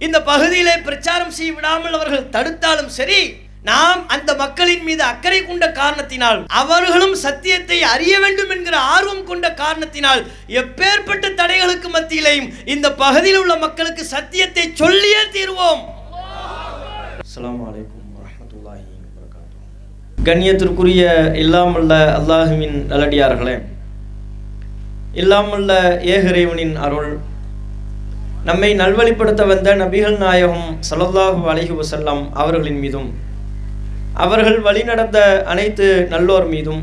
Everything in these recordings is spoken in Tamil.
இந்த பகுதியிலே பிரச்சாரம் செய்ய விடாமல் அவர்கள் தடுத்தாலும் சரி நாம் அந்த மக்களின் மீது அக்கறை கொண்ட காரணத்தினால் அவர்களும் சத்தியத்தை அறிய வேண்டும் என்கிற ஆர்வம் கொண்ட காரணத்தினால் எப்பேற்பட்ட தடைகளுக்கு மத்தியிலேயும் இந்த பகுதியில் உள்ள மக்களுக்கு சத்தியத்தை சொல்லியே தீர்வோம். கண்ணியத்திற்குரிய இல்லாமல்ல அல்லாஹுவின் நல்லடியார்களே இல்லாமல்ல ஏகரைவனின் அருள் நம்மை நல்வழிப்படுத்த வந்த நபிகள் நாயகம் ஸல்லல்லாஹு அலஹி வசல்லாம் அவர்களின் மீதும் அவர்கள் வழி நடந்த அனைத்து நல்லோர் மீதும்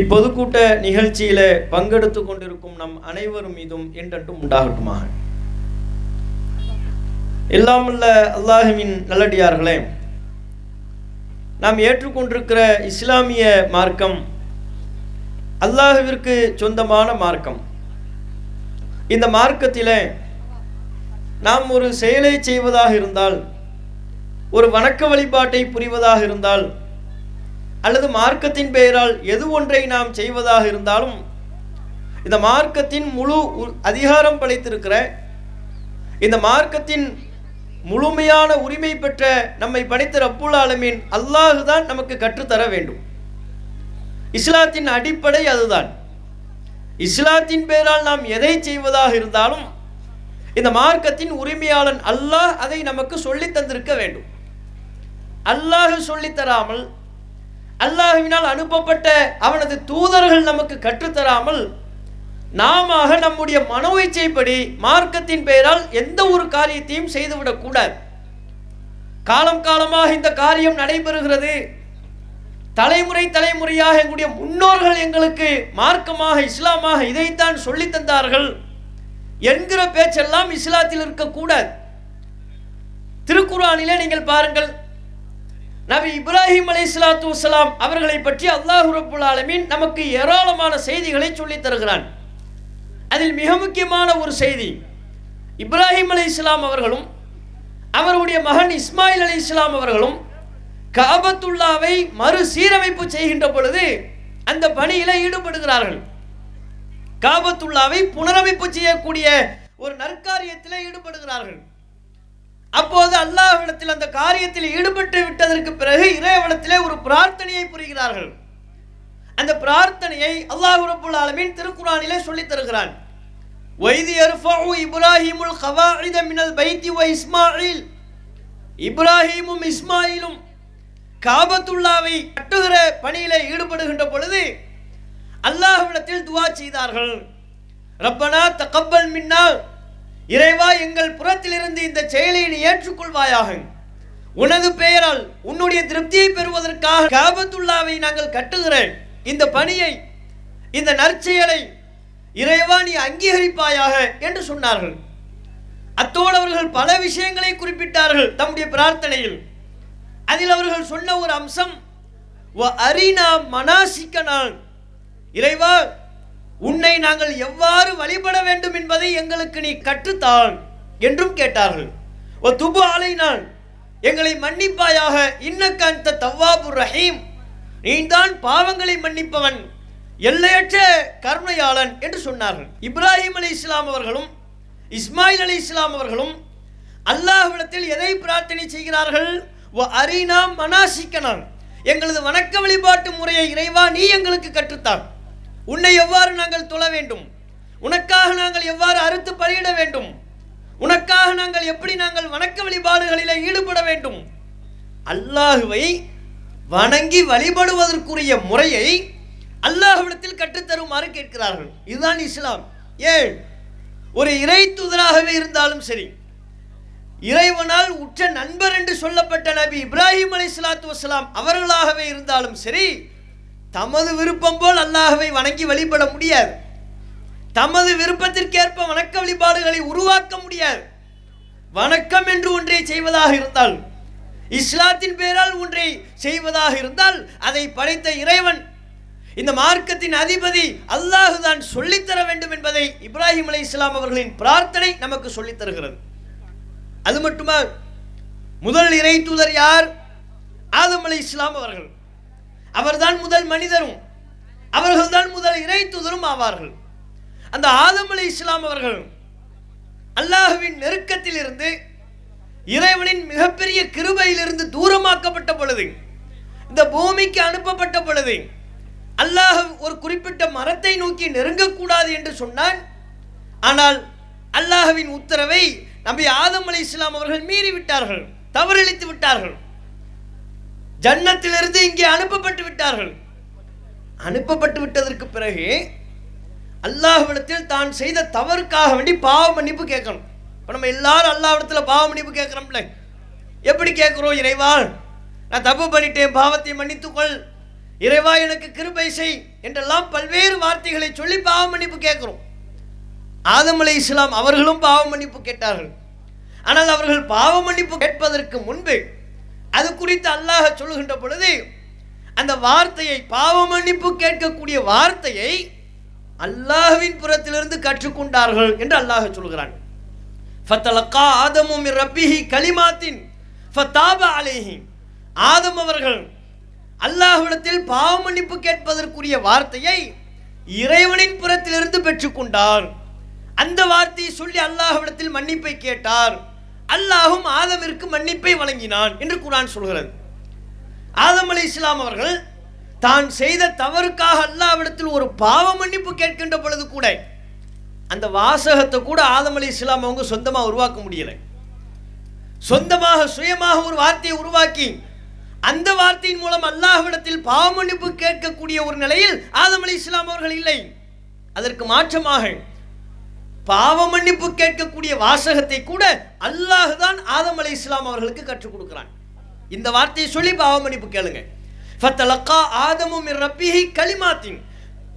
இப்பொதுக்கூட்ட நிகழ்ச்சியில பங்கெடுத்து கொண்டிருக்கும் நம் அனைவரும் மீதும் என்றென்றும் உண்டாகட்டுமாக. எல்லாமுள்ள அல்லாஹுவின் நல்லடியார்களே நாம் ஏற்றுக்கொண்டிருக்கிற இஸ்லாமிய மார்க்கம் அல்லாஹுவிற்கு சொந்தமான மார்க்கம். இந்த மார்க்கத்தில் நாம் ஒரு செயலை செய்வதாக இருந்தால் ஒரு வணக்க வழிபாட்டை புரிவதாக இருந்தால் அல்லது மார்க்கத்தின் பெயரால் எது ஒன்றை நாம் செய்வதாக இருந்தாலும் இந்த மார்க்கத்தின் முழு உ- அதிகாரம் படைத்திருக்கிற இந்த மார்க்கத்தின் முழுமையான உரிமை பெற்ற நம்மை படைத்த ரப்புல் ஆலமீன் அல்லாஹுதான் நமக்கு கற்றுத்தர வேண்டும். இஸ்லாத்தின் அடிப்படை அதுதான். இஸ்லாத்தின் பெயரால் நாம் எதை செய்வதாக இருந்தாலும் இந்த மார்க்கத்தின் உரிமையாளன் அல்லாஹ் அதை நமக்கு சொல்லித் தந்திருக்க வேண்டும். அல்லாஹ் சொல்லித்தராமல் அல்லாஹுவினால் அனுப்பப்பட்ட அவனது தூதர்கள் நமக்கு கற்றுத்தராமல் நாம நம்முடைய மனோ இச்சைப்படி மார்க்கத்தின் பெயரால் எந்த ஒரு காரியத்தையும் செய்துவிடக்கூடாது காலம் காலமாக இந்த காரியம் நடைபெறுகிறது. தலைமுறை தலைமுறையாக எங்களுடைய முன்னோர்கள் எங்களுக்கு மார்க்கமாக இஸ்லாமாக இதைத்தான் சொல்லித் தந்தார்கள். என்கிற பேச்செல்லாம் இஸ்லாத்தில் இருக்கக்கூடாது. திருக்குறானிலே நீங்கள் பாருங்கள் நபி இப்ராஹிம் அலை இஸ்லாத்து வலாம் அவர்களை பற்றி அல்லாஹு ரபுல் ஆலமீன் நமக்கு ஏராளமான செய்திகளை சொல்லித் தருகிறான். அதில் மிக முக்கியமான ஒரு செய்தி இப்ராஹிம் அலி இஸ்லாம் அவர்களும் அவருடைய மகன் இஸ்மாயில் அலி இஸ்லாம் அவர்களும் காபத்துல்லாவை மறுசீரமைப்பு செய்கின்ற பொழுது அந்த பணியில ஈடுபடுகிறார்கள். காபத்துல்லாவை புனரமைப்பு செய்யக்கூடிய ஒரு நற்காரியத்தில் ஈடுபடுகிறார்கள். அப்போது அல்லாஹ்விடத்தில் அந்த காரியத்தில் ஈடுபட்டு விட்டதற்கு பிறகு இறைவனத்திலே ஒரு பிரார்த்தனையை புரிகிறார்கள். அந்த பிரார்த்தனையை அல்லாஹ் ரபுல் ஆலமீன் திருக்குறானிலே சொல்லித் தருகிறான். வைதி யர்ஃபஉ இப்ராஹிமுல் கவாஇத மினல் பைத்தி வ இஸ்மாயில். இப்ராஹிமும் இஸ்மாயிலும் காபத்துல்லாவை கட்டுகிற பணியில ஈடுபடுகின்ற பொழுது அல்லாஹ்விடத்தில் துவா செய்தார்கள். ரப்பனா தக்கப்பல் மின்னால் இறைவா எங்கள் புறத்திலிருந்து இந்த செயலை நீ ஏற்றுக்கொள்வாயாக. உனது பெயரால் உன்னுடைய திருப்தியை பெறுவதற்காக காபத்துல்லாவை நாங்கள் கட்டுகிறேன். இந்த பணியை இந்த நற்செயலை இறைவா நீ அங்கீகரிப்பாயாக என்று சொன்னார்கள். அத்தோடு அவர்கள் பல விஷயங்களை குறிப்பிட்டார்கள் தம்முடைய பிரார்த்தனையில். அதில் அவர்கள் சொன்ன ஒரு அம்சம் "வ அரினா மனாசிக்கனால். இறைவா உன்னை நாங்கள் எவ்வாறு வழிபட வேண்டும் என்பதை எங்களுக்கு நீ கற்றுத்தான் என்றும் கேட்டார்கள். ஓ துபு நான் எங்களை மன்னிப்பாயாக இன்னக்க அந்த தவ்வாபு ரஹீம். நீதான் பாவங்களை மன்னிப்பவன் எல்லையற்ற கருணையாளன் என்று சொன்னார்கள். இப்ராஹிம் அலி இஸ்லாம் அவர்களும் இஸ்மாயில் அலி இஸ்லாம் அவர்களும் அல்லாஹ்விடத்தில் எதை பிரார்த்தனை செய்கிறார்கள்? அரினா மனாசிக்கனான். எங்களது வணக்க வழிபாட்டு முறையை இறைவா நீ எங்களுக்கு கற்றுத்தான். உன்னை எவ்வாறு நாங்கள் தொழ வேண்டும்? உனக்காக நாங்கள் எவ்வாறு அறுத்து பலியிட வேண்டும்? உனக்காக நாங்கள் எப்படி நாங்கள் வணக்க வழிபாடுகளிலே ஈடுபட வேண்டும்? அல்லாஹுவை வணங்கி வழிபடுவதற்குரிய முறையை அல்லாஹ்விடத்தில் கற்றுத்தருமாறு கேட்கிறார்கள். இதுதான் இஸ்லாம். ஏன்? ஒரு இறை தூதராகவே இருந்தாலும் சரி. இறைவனால் உற்ற நண்பர் என்று சொல்லப்பட்ட நபி இப்ராஹிம் அலி சலாத்து வசலாம் அவர்களாகவே இருந்தாலும் சரி தமது விருப்பம் போல் அல்லாஹவை வணங்கி வழிபட முடியாது. தமது விருப்பத்திற்கேற்ப வணக்க வழிபாடுகளை உருவாக்க முடியாது. வணக்கம் என்று ஒன்றை செய்வதாக இருந்தால் இஸ்லாத்தின் பெயரால் ஒன்றை செய்வதாக இருந்தால் அதை படைத்த இறைவன் இந்த மார்க்கத்தின் அதிபதி அல்லாஹு தான் சொல்லித்தர வேண்டும் என்பதை இப்ராஹிம் அலி இஸ்லாம் அவர்களின் பிரார்த்தனை நமக்கு சொல்லித் தருகிறது அது மட்டுமா? முதல் இறை தூதர் யார்? ஆதம் அலி இஸ்லாம் அவர்கள். அவர்தான் முதல் மனிதரும். அவர்கள்தான் முதல் இறை தூதரும் ஆவார்கள். அந்த ஆதம் அலி இஸ்லாம் அவர்கள் அல்லாஹுவின் நெருக்கத்திலிருந்து இறைவனின் மிகப்பெரிய கிருபையிலிருந்து தூரமாக்கப்பட்ட பொழுது இந்த பூமிக்கு அனுப்பப்பட்ட பொழுது அல்லாஹ் ஒரு குறிப்பிட்ட மரத்தை நோக்கி நெருங்கக்கூடாது என்று சொன்னான். ஆனால் அல்லாஹுவின் உத்தரவை நபி ஆதம் அலி இஸ்லாம் அவர்கள் மீறி விட்டார்கள் தவறளித்து விட்டார்கள். ஜன்னத்திலிருந்து இங்கே அனுப்பப்பட்டு விட்டார்கள். அனுப்பப்பட்டு விட்டதற்கு பிறகு அல்லாஹ்விடத்தில் தான் செய்த தவறுக்காக வேண்டி பாவ மன்னிப்பு கேட்கணும். இப்போ நம்ம எல்லாரும் அல்லாஹ்விடத்தில் பாவ மன்னிப்பு கேட்குறோம்ல. எப்படி கேட்குறோம்? இறைவா நான் தப்பு பண்ணிட்டேன் பாவத்தை மன்னித்துக்கொள். இறைவா எனக்கு கிருபை செய் என்றெல்லாம் பல்வேறு வார்த்தைகளை சொல்லி பாவ மன்னிப்பு கேட்குறோம். ஆதம் அலை இஸ்லாம் அவர்களும் பாவ மன்னிப்பு கேட்டார்கள். ஆனால் அவர்கள் பாவ மன்னிப்பு கேட்பதற்கு முன்பு அது குறித்து அல்லாஹ் சொல்லுகின்ற பொழுது அந்த வார்த்தையை பாவ மன்னிப்பு கேட்கக்கூடிய வார்த்தையை அல்லாஹ்வின் புறத்திலிருந்து கற்றுக்கொண்டார்கள் என்று அல்லாஹ் சொல்கிறான். ஃபத்தலக்கா ஆதமும் ரப்பிஹி கலிமாத்தின் ஃபத்தாப அலைஹி. ஆதம் அவர்கள் அல்லாஹ்விடத்தில் பாவ மன்னிப்பு கேட்பதற்குரிய வார்த்தையை இறைவனின் புறத்திலிருந்து பெற்றுக்கொண்டார். அந்த வார்த்தையை சொல்லி அல்லாஹ்விடத்தில் மன்னிப்பை கேட்டார். அல்லாஹும் ஆதமிற்கு மன்னிப்பை வழங்கினான் என்று குரான் சொல்கிறது. ஆதம் அலி இஸ்லாம் அவர்கள் தான் செய்த தவறுக்காக அல்லாவிடத்தில் ஒரு பாவ மன்னிப்பு கேட்கின்ற பொழுது கூட அந்த வாசகத்தை கூட ஆதம் அலி இஸ்லாம் அவங்க சொந்தமாக உருவாக்க முடியலை. சொந்தமாக சுயமாக ஒரு வார்த்தையை உருவாக்கி அந்த வார்த்தையின் மூலம் அல்லாஹ்விடத்தில் பாவ மன்னிப்பு கேட்கக்கூடிய ஒரு நிலையில் ஆதம் அலி இஸ்லாம் அவர்கள் இல்லை. அதற்கு மாற்றமாக பாவ மன்னிப்பு கேட்கக்கூடிய வாசகத்தை கூட அல்லாஹ் தான் ஆதம் அலை இஸ்லாம் அவர்களுக்கு கற்றுக் கொடுக்கிறான். இந்த வார்த்தையை சொல்லி பாவ மன்னிப்பு கேளுங்க. ஃபத்தலக்கா ஆதமும் ரப்பிஹி களிமாத்தின்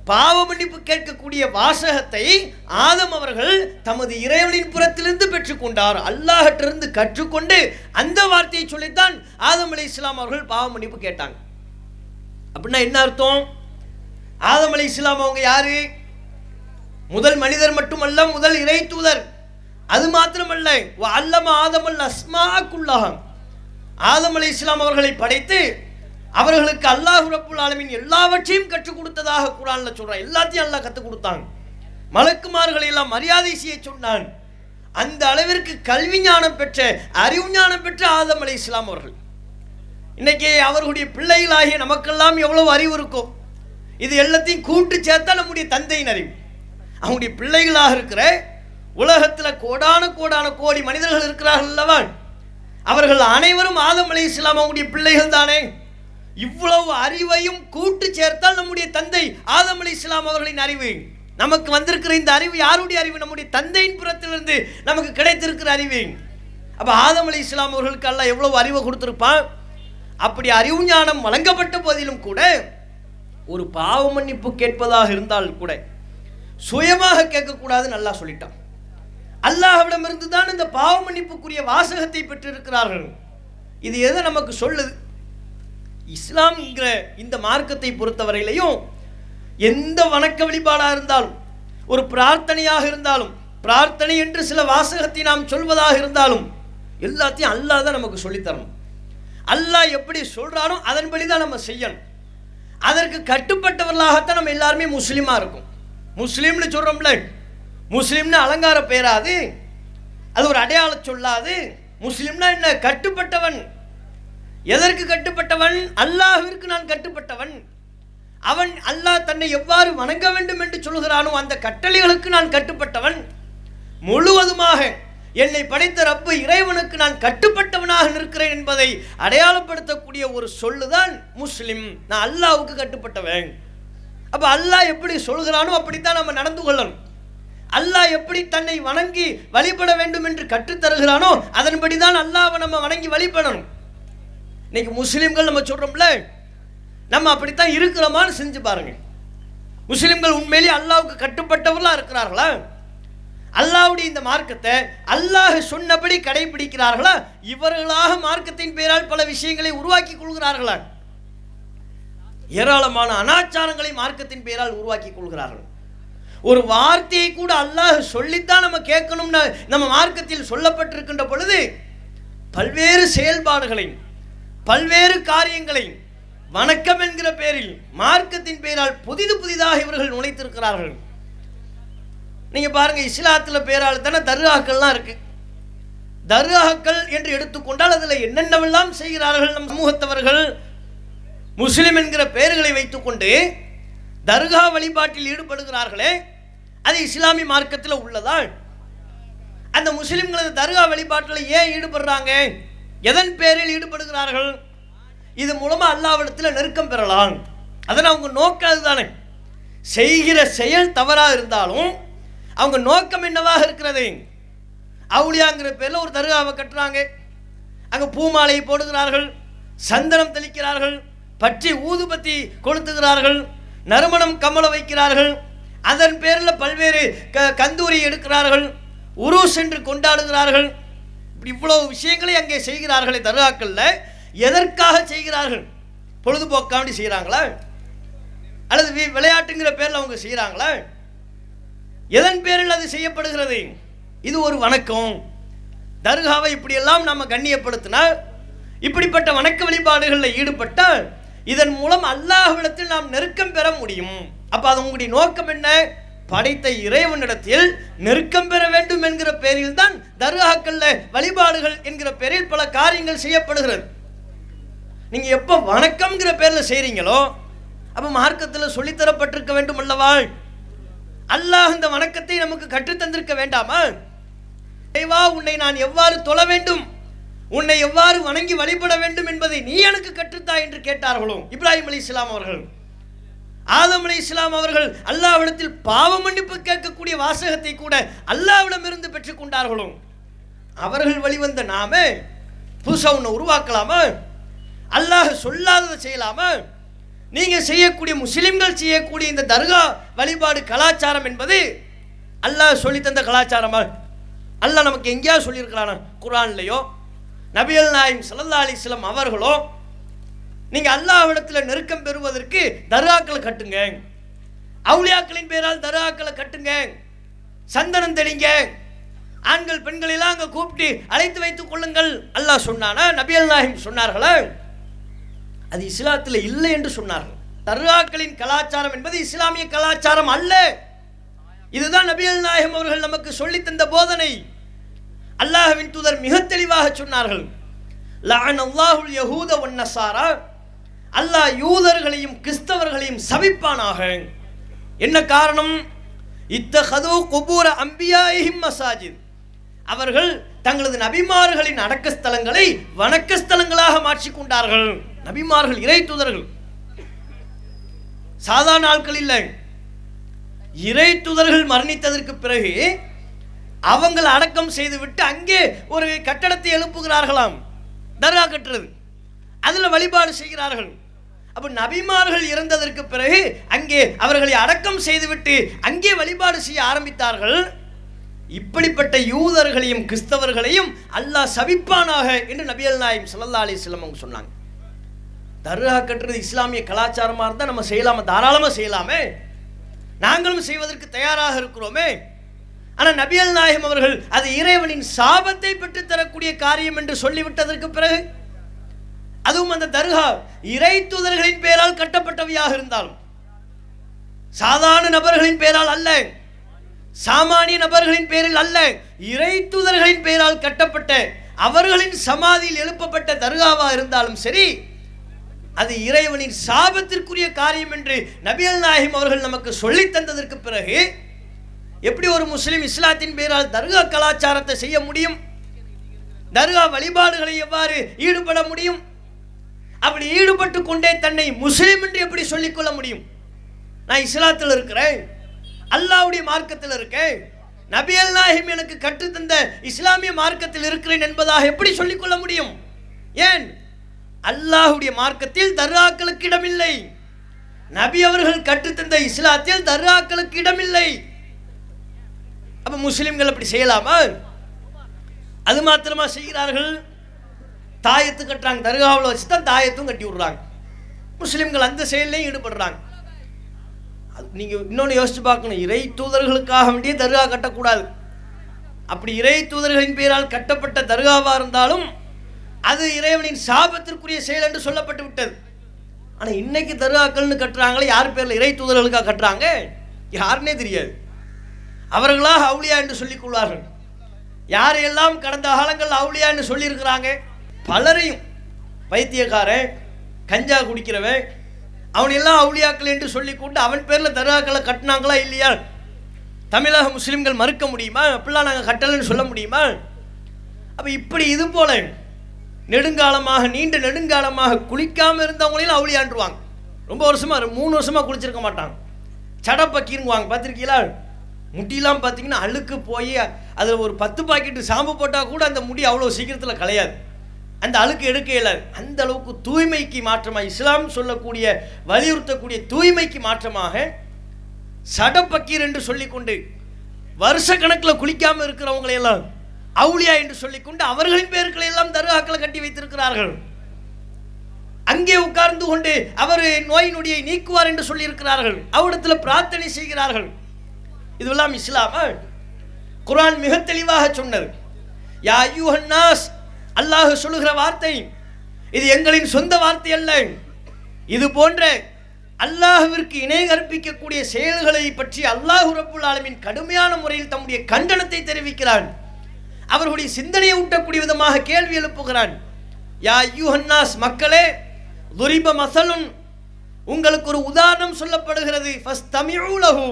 பாவ மன்னிப்பு கேட்கக்கூடிய வாசகத்தை ஆதம் அவர்கள் தமது இறைவனின் புறத்திலிருந்து பெற்றுக்கொண்டார். அல்லாஹிட்டிருந்து கற்றுக்கொண்டு அந்த வார்த்தையை சொல்லித்தான் ஆதம் அலி இஸ்லாம் அவர்கள் பாவ மன்னிப்பு கேட்டாங்க. அப்படின்னா என்ன அர்த்தம்? ஆதம் அலி இஸ்லாம் அவங்க யாரு? முதல் மனிதர் மட்டுமல்ல முதல் இறை தூதர். அது மாத்திரமல்ல அல்லம ஆதமல் அஸ்மாக்குள்ளாகம் ஆதம் அலி இஸ்லாம் அவர்களை படைத்து அவர்களுக்கு அல்லாஹ் ரப்புல் ஆலமின் எல்லாவற்றையும் கற்றுக் கொடுத்ததாக குரான்ல சொல்றான். எல்லாத்தையும் அல்லாஹ் கற்றுக் கொடுத்தாங்க மலக்குமார்களை எல்லாம் மரியாதை செய்ய சொன்னான். அந்த அளவிற்கு கல்வி ஞானம் பெற்ற அறிவு ஞானம் பெற்ற ஆதம் அலி இஸ்லாம் அவர்கள். இன்னைக்கு அவர்களுடைய பிள்ளைகளாகிய நமக்கெல்லாம் எவ்வளவு அறிவு இருக்கும் இது எல்லாத்தையும் கூட்டு சேர்த்தா நம்முடைய தந்தையின் அறிவு. அவங்களுடைய பிள்ளைகளாக இருக்கிற உலகத்தில் கோடான கோடான கோடி மனிதர்கள் இருக்கிறார்கள் அல்லவா? அவர்கள் அனைவரும் ஆதம் அலை இஸ்லாம் அவங்களுடைய பிள்ளைகள் தானே. இவ்வளவு அறிவையும் கூட்டு சேர்த்தால் நம்முடைய தந்தை ஆதம் அலி இஸ்லாம் அவர்களின் அறிவு. நமக்கு வந்திருக்கிற இந்த அறிவு யாருடைய அறிவு? நம்முடைய தந்தையின் புறத்திலிருந்து நமக்கு கிடைத்திருக்கிற அறிவு. அப்போ ஆதம் அலி இஸ்லாம் அவர்களுக்கு அல்ல எவ்வளவு அறிவை கொடுத்துருப்பான் அப்படி அறிவு ஞானம் வழங்கப்பட்ட போதிலும் கூட ஒரு பாவ மன்னிப்பு கேட்பதாக இருந்தால் கூட சுயமாக கேட்கக்கூடாது நல்லா சொல்லிட்டான். அல்லாஹ்விடமிருந்து தான் இந்த பாவ மன்னிப்புக்குரிய வாசகத்தை பெற்றிருக்கிறார்கள். இது எதை நமக்கு சொல்லுது? இஸ்லாம்ங்கிற இந்த மார்க்கத்தை பொறுத்தவரையிலையும் எந்த வணக்க வழிபாடாக இருந்தாலும் ஒரு பிரார்த்தனையாக இருந்தாலும் பிரார்த்தனை என்று சில வாசகத்தை நாம் சொல்வதாக இருந்தாலும் எல்லாத்தையும் அல்லாஹ் தான் நமக்கு சொல்லித்தரணும். அல்லாஹ் எப்படி சொல்கிறானோ அதன்படி தான் நம்ம செய்யணும். அதற்கு கட்டுப்பட்டவர்களாகத்தான் நம்ம எல்லாருமே முஸ்லீமாக இருக்கும். முஸ்லீம்னு சொல்கிறோம்ல முஸ்லீம்னு அலங்கார பேராது. அது ஒரு அடையாள சொல்லாது. முஸ்லீம்னா என்ன? கட்டுப்பட்டவன். எதற்கு கட்டுப்பட்டவன்? அல்லாஹிற்கு நான் கட்டுப்பட்டவன். அவன் அல்லாஹ் தன்னை எவ்வாறு வணங்க வேண்டும் என்று சொல்கிறானோ அந்த கட்டளைகளுக்கு நான் கட்டுப்பட்டவன். முழுவதுமாக என்னை படைத்த ரப்பு இறைவனுக்கு நான் கட்டுப்பட்டவனாக நிற்கிறேன் என்பதை அடையாளப்படுத்தக்கூடிய ஒரு சொல்லுதான் முஸ்லிம். நான் அல்லாவுக்கு கட்டுப்பட்டவன். அப்போ அல்லாஹ் எப்படி சொல்கிறானோ அப்படித்தான் நம்ம நடந்து கொள்ளணும். அல்லாஹ் எப்படி தன்னை வணங்கி வழிபட வேண்டும் என்று கற்றுத்தருகிறானோ அதன்படி தான் அல்லாவை நம்ம வணங்கி வழிபடணும். இன்னைக்கு முஸ்லீம்கள் நம்ம சொல்கிறோம்ல நம்ம அப்படித்தான் இருக்கிறோமான்னு செஞ்சு பாருங்க. முஸ்லீம்கள் உண்மையிலேயே அல்லாவுக்கு கட்டுப்பட்டவர்களாக இருக்கிறார்களா? அல்லாவுடைய இந்த மார்க்கத்தை அல்லாஹ் சொன்னபடி கடைபிடிக்கிறார்களா? இவர்களாக மார்க்கத்தின் பெயரால் பல விஷயங்களை உருவாக்கி கொள்கிறார்களா? ஏராளமான அனாச்சாரங்களை மார்க்கத்தின் பெயரால் உருவாக்கி கொள்கிறார்கள். ஒரு வார்த்தையை கூட அல்லாஹ் சொல்லித்தான் நம்ம கேட்கணும்னு நம்ம மார்க்கத்தில் சொல்லப்பட்டிருக்கின்ற பொழுது பல்வேறு செயல்பாடுகளை பல்வேறு காரியங்களை வணக்கம் என்கிற பெயரில் மார்க்கத்தின் பெயரால் புதிது புதிதாக இவர்கள் நுழைத்திருக்கிறார்கள். நீங்க பாருங்க இஸ்லாத்துல பேரால் தானே தர்காக்கள்லாம் இருக்கு. தர்காக்கள் என்று எடுத்துக்கொண்டால் அதில் என்னென்னவெல்லாம் செய்கிறார்கள் நம் சமூகத்தவர்கள்? முஸ்லிம் என்கிற பெயர்களை வைத்துக்கொண்டு தர்கா வழிபாட்டில் ஈடுபடுகிறார்களே அது இஸ்லாமிய மார்க்கத்தில் உள்ளதா அந்த முஸ்லிம்களது தர்கா வழிபாட்டில் ஏன் ஈடுபடுறாங்க? எதன் பேரில் ஈடுபடுகிறார்கள்? இது மூலமாக அல்லாவிடத்தில் நெருக்கம் பெறலாம். அதனால் அவங்க நோக்கம் அதுதானே. செய்கிற செயல் தவறாக இருந்தாலும் அவங்க நோக்கம் என்னவாக இருக்கிறது? அவுளியாங்கிற பேரில் ஒரு தர்காவை கட்டுறாங்க. அங்கே பூமாலையை போடுகிறார்கள் சந்தனம் தெளிக்கிறார்கள். பற்றி ஊதுபத்தி கொளுத்துகிறார்கள் நறுமணம் கமல வைக்கிறார்கள் அதன் பேரில் பல்வேறு க கந்தூரி எடுக்கிறார்கள் உரு சென்று கொண்டாடுகிறார்கள். இப்படி இவ்வளவு விஷயங்களை அங்கே செய்கிறார்களே தருகாக்களில் எதற்காக செய்கிறார்கள்? பொழுதுபோக்காண்டி செய்கிறாங்களா அல்லது வி- விளையாட்டுங்கிற பேரில் அவங்க செய்கிறாங்களா எதன் பேரில் அது செய்யப்படுகிறது? இது ஒரு வணக்கம். தர்காவை இப்படியெல்லாம் நம்ம கண்ணியப்படுத்தினா இப்படிப்பட்ட வணக்க வழிபாடுகளில் ஈடுபட்டால் இதன் மூலம் அல்லாஹ்விடத்தில் நாம் நெருக்கம் பெற முடியும். அப்போ அது உங்களுடைய நோக்கம் என்ன? படைத்த இறைவனிடத்தில் நெருக்கம் பெற வேண்டும் என்கிற பேரில் தான் தர்காக்கள்ல வழிபாடுகள் என்கிற பேரில் பல காரியங்கள் செய்யப்படுகிறது. நீங்க எப்போ வணக்கம்ங்கிற பேர்ல செய்றீங்களோ அப்ப மார்க்கத்தில் சொல்லித்தரப்பட்டிருக்க வேண்டும் அல்லவா? அல்லாஹ் இந்த வணக்கத்தை நமக்கு கற்றுத்தந்திருக்க வேண்டாமா? உன்னை நான் எவ்வாறு தொழ வேண்டும்? உன்னை எவ்வாறு வணங்கி வழிபட வேண்டும் என்பதை நீ எனக்கு கற்றுத்தா என்று கேட்டார்களோ? இப்ராஹிம் அலி இஸ்லாம் அவர்கள். ஆதம் அலி இஸ்லாம் அவர்கள் அல்லாவிடத்தில் பாவ மன்னிப்பு கேட்கக்கூடிய வாசகத்தை கூட அல்லாஹ்விடமிருந்து பெற்றுக்கொண்டார்களோ அவர்கள் வழிவந்த நாம புதுசா ஒன்று உருவாக்கலாமா? அல்லாஹ் சொல்லாததை செய்யலாமா? நீங்க செய்யக்கூடிய முஸ்லிம்கள் செய்யக்கூடிய இந்த தர்கா வழிபாடு கலாச்சாரம் என்பது அல்லாஹ் சொல்லி தந்த கலாச்சாரமா? அல்லாஹ் நமக்கு எங்கேயாவது சொல்லியிருக்கிறானா? குரான்லையோ நபியல் நாயம் சல்லா அலிஸ்லாம் அவர்களோ நீங்கள் அல்லாஹிடத்தில் நெருக்கம் பெறுவதற்கு தர்காக்களை கட்டுங்க. அவுளியாக்களின் பேரால் தர்காக்களை கட்டுங்க. சந்தனம் தெளிங்க. ஆண்கள் பெண்கள் எல்லாம் கூப்பிட்டு அழைத்து வைத்துக் கொள்ளுங்கள். அல்லாஹ் சொன்னானா? நபியல் நாயம் சொன்னார்களா? அது இஸ்லாத்தில் இல்லை என்று சொன்னார்கள். தர்காக்களின் கலாச்சாரம் என்பது இஸ்லாமிய கலாச்சாரம் அல்ல. இதுதான் நபியல் நாயகம் அவர்கள் நமக்கு சொல்லித் தந்த போதனை. அல்லாஹ்வின் தூதர் மிக தெளிவாக சொன்னார்கள். லஅன் அல்லாஹுல் யஹூத வன் அல்லாஹ் யூதர்களையும் கிறிஸ்தவர்களையும் சபிப்பானாக. என்ன காரணம்? இத்தகது குபூர அம்பியாயிஹிம் மசாஜித் அவர்கள் தங்களது நபிமார்களின் அடக்க ஸ்தலங்களை வணக்க ஸ்தலங்களாக மாற்றிக்கொண்டார்கள் நபிமார்கள் இறை தூதர்கள். சாதாரண ஆட்கள் இல்லை. இறை தூதர்கள் மரணித்ததற்கு பிறகு அவங்களை அடக்கம் செய்துவிட்டு அங்கே ஒரு கட்டடத்தை எழுப்புகிறார்களாம். தர்கா கட்டுறது. அதில் வழிபாடு செய்கிறார்கள். அப்போ நபிமார்கள் இறந்ததற்கு பிறகு அங்கே அவர்களை அடக்கம் செய்துவிட்டு அங்கே வழிபாடு செய்ய ஆரம்பித்தார்கள். இப்படிப்பட்ட யூதர்களையும் கிறிஸ்தவர்களையும் அல்லாஹ் சபிப்பானாக என்று நபியல் நாயம் சல்லா அலைஹி அவங்க சொன்னாங்க. தர்கா கட்டுறது இஸ்லாமிய கலாச்சாரமாக இருந்தால் நம்ம செய்யலாமா? தாராளமாக செய்யலாமே. நாங்களும் செய்வதற்கு தயாராக இருக்கிறோமே. ஆனால் நபியல் நாயகம் அவர்கள் அது இறைவனின் சாபத்தை பெற்றுத் தரக்கூடிய காரியம் என்று சொல்லிவிட்டதற்கு பிறகு அதுவும் அந்த தர்கா இறை தூதர்களின் பெயரால் கட்டப்பட்டவையாக இருந்தாலும் சாதாரண நபர்களின் பெயரால் அல்ல சாமானிய நபர்களின் பேரில் அல்ல இறை தூதர்களின் பெயரால் கட்டப்பட்ட அவர்களின் சமாதியில் எழுப்பப்பட்ட தர்காவா இருந்தாலும் சரி அது இறைவனின் சாபத்திற்குரிய காரியம் என்று நபியல் நாயகம் அவர்கள் நமக்கு சொல்லித் தந்ததற்கு பிறகு எப்படி ஒரு முஸ்லீம் இஸ்லாத்தின் பேரால் தர்கா கலாச்சாரத்தை செய்ய முடியும்? தர்கா வழிபாடுகளை எவ்வாறு ஈடுபட முடியும்? அப்படி ஈடுபட்டு கொண்டே தன்னை முஸ்லீம் என்று எப்படி சொல்லிக்கொள்ள முடியும்? நான் இஸ்லாத்தில் இருக்கிறேன். அல்லாவுடைய மார்க்கத்தில் இருக்கேன். நபி அல்லாஹிம் எனக்கு கற்றுத்தந்த இஸ்லாமிய மார்க்கத்தில் இருக்கிறேன் என்பதாக எப்படி சொல்லிக்கொள்ள முடியும்? ஏன்? அல்லாஹுடைய மார்க்கத்தில் தர்காக்களுக்கு இடமில்லை. நபி அவர்கள் கற்றுத்தந்த இஸ்லாத்தில் தர்காக்களுக்கு இடமில்லை. அப்போ முஸ்லீம்கள் அப்படி செய்யலாமா? அது மாத்திரமா செய்கிறார்கள். தாயத்து கட்டுறாங்க. தர்காவில் வச்சு தான் தாயத்தும் கட்டி விடுறாங்க. முஸ்லீம்கள் அந்த செயல்லையும் ஈடுபடுறாங்க. அது நீங்கள் இன்னொன்று யோசிச்சு பார்க்கணும். இறை தூதர்களுக்காக வேண்டிய தர்கா கட்டக்கூடாது. அப்படி இறை தூதர்களின் பெயரால் கட்டப்பட்ட தர்காவாக இருந்தாலும் அது இறைவனின் சாபத்திற்குரிய செயல் என்று சொல்லப்பட்டு விட்டது. ஆனால் இன்னைக்கு தர்காக்கள்னு கட்டுறாங்களே யார் பேரில் இறை தூதர்களுக்காக கட்டுறாங்க? யாருன்னே தெரியாது. அவர்களாக அவுளியா என்று சொல்லிக் கொள்வார்கள் யாரையெல்லாம் கடந்த காலங்கள் அவுளியா என்று சொல்லியிருக்கிறாங்க? பலரையும். பைத்தியக்காரன் கஞ்சா குடிக்கிறவன் அவனையெல்லாம் அவுளியாக்கள் என்று சொல்லிக்கொண்டு அவன் பேரில் தர்காக்களை கட்டினாங்களா இல்லையா? தமிழக முஸ்லீம்கள் மறுக்க முடியுமா? அப்படிலாம் நாங்கள் கட்டலைன்னு சொல்ல முடியுமா? அப்போ இப்படி இது போல நெடுங்காலமாக நீண்ட நெடுங்காலமாக குளிக்காமல் இருந்தவங்களையும் அவுளியாண்டுருவாங்க ரொம்ப வருஷமாக மூணு வருஷமாக குளிச்சிருக்க மாட்டாங்க. சடப்பக்கீருங்குவாங்க பார்த்துருக்கீங்களா? முடியெல்லாம் பார்த்தீங்கன்னா அழுக்கு போய் அதில் ஒரு பத்து பாக்கெட்டு சாம்பு போட்டால் கூட அந்த முடி அவ்வளோ சீக்கிரத்தில் கலையாது அந்த அழுக்கு எடுக்க இயலாது அந்த அளவுக்கு தூய்மைக்கு மாற்றமாக இஸ்லாம் சொல்லக்கூடிய வலியுறுத்தக்கூடிய தூய்மைக்கு மாற்றமாக சடப்பக்கீர் என்று சொல்லிக்கொண்டு வருஷ கணக்கில் குளிக்காமல் இருக்கிறவங்களையெல்லாம் அவுளியா என்று சொல்லிக்கொண்டு அவர்களின் பேர்களை எல்லாம் தர்காக்களை கட்டி வைத்திருக்கிறார்கள். அங்கே உட்கார்ந்து கொண்டு அவர் நோய் நொடியை நீக்குவார் என்று சொல்லியிருக்கிறார்கள். அவரிடத்தில் பிரார்த்தனை செய்கிறார்கள். இதுவெல்லாம் இஸ்லாமா. குரான் மிக தெளிவாக சொன்னது. யா ஐயூஹன்னாஸ் அல்லாஹு சொல்லுகிற வார்த்தை. இது எங்களின் சொந்த வார்த்தை அல்ல. இது போன்ற அல்லாஹுவிற்கு இணை கற்பிக்கக்கூடிய செயல்களை பற்றி அல்லாஹ் ரபுல் ஆலமின் கடுமையான முறையில் தம்முடைய கண்டனத்தை தெரிவிக்கிறான். அவர்களுடைய சிந்தனையை ஊட்டக்கூடிய விதமாக கேள்வி எழுப்புகிறான். யா ஐயூஹன்னாஸ் மக்களே துரிப மசலுன். உங்களுக்கு ஒரு உதாரணம் சொல்லப்படுகிறது. ஃபஸ்ட் தமிழ் உலகு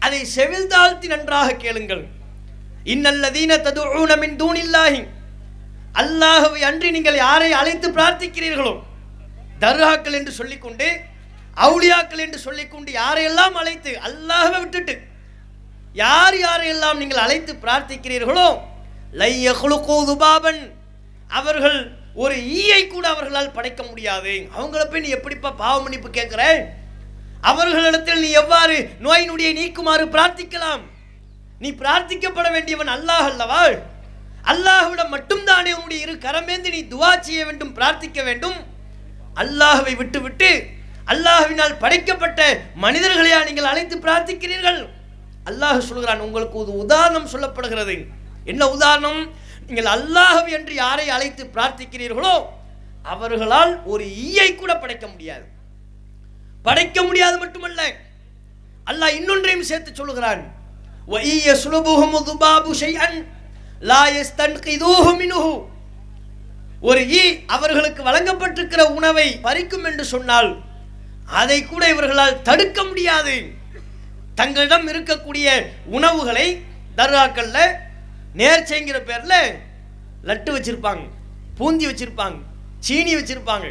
அதை செவில் தாழ்த்தி நன்றாக கேளுங்கள். இன்னல்லதீன தது ஊனமின் தூணில்லாஹி. அல்லாஹவை அன்றி நீங்கள் யாரை அழைத்து பிரார்த்திக்கிறீர்களோ தர்காக்கள் என்று சொல்லிக்கொண்டு அவுளியாக்கள் என்று சொல்லிக்கொண்டு யாரையெல்லாம் அழைத்து அல்லாஹவை விட்டுட்டு யார் யாரையெல்லாம் நீங்கள் அழைத்து பிரார்த்திக்கிறீர்களோ லைய துபாபன். அவர்கள் ஒரு ஈயை கூட அவர்களால் படைக்க முடியாது. அவங்கள போய் நீ எப்படிப்பா பாவ மன்னிப்பு கேட்குற? அவர்களிடத்தில் நீ எவ்வாறு நோய் நொடியை நீக்குமாறு பிரார்த்திக்கலாம்? நீ பிரார்த்திக்கப்பட வேண்டியவன் அல்லாஹ் அல்லவா? அல்லாஹ்விடம் மட்டும்தானே உன்னுடைய இரு கரமேந்து நீ துவா செய்ய வேண்டும் பிரார்த்திக்க வேண்டும்? அல்லாஹுவை விட்டுவிட்டு அல்லாஹுவினால் படைக்கப்பட்ட மனிதர்களையா நீங்கள் அழைத்து பிரார்த்திக்கிறீர்கள்? அல்லாஹ் சொல்கிறான் உங்களுக்கு ஒரு உதாரணம் சொல்லப்படுகிறது. என்ன உதாரணம்? நீங்கள் அல்லாஹ் என்று யாரை அழைத்து பிரார்த்திக்கிறீர்களோ அவர்களால் ஒரு ஈயை கூட படைக்க முடியாது. படைக்க முடியாது மட்டுமல்ல அல்லாஹ் இன்னொன்றையும் சேர்த்து சொல்லுகிறான் وَإِيَّ يَسْلُبُهُمُ الذُّبَابُ شَيْئًا لَا يَسْتَنْقِذُوهُ مِنْهُ ஒரு ஈ அவர்களுக்கு வழங்கப்பட்டிருக்கிற உணவை பறிக்கும் என்று சொன்னால் அதை கூட இவர்களால் தடுக்க முடியாது தங்களிடம் இருக்கக்கூடிய உணவுகளை தர்காக்கள்ல நேர்ச்சைங்கிற பேர்ல லட்டு வச்சிருப்பாங்க பூந்தி வச்சிருப்பாங்க சீனி வச்சிருப்பாங்க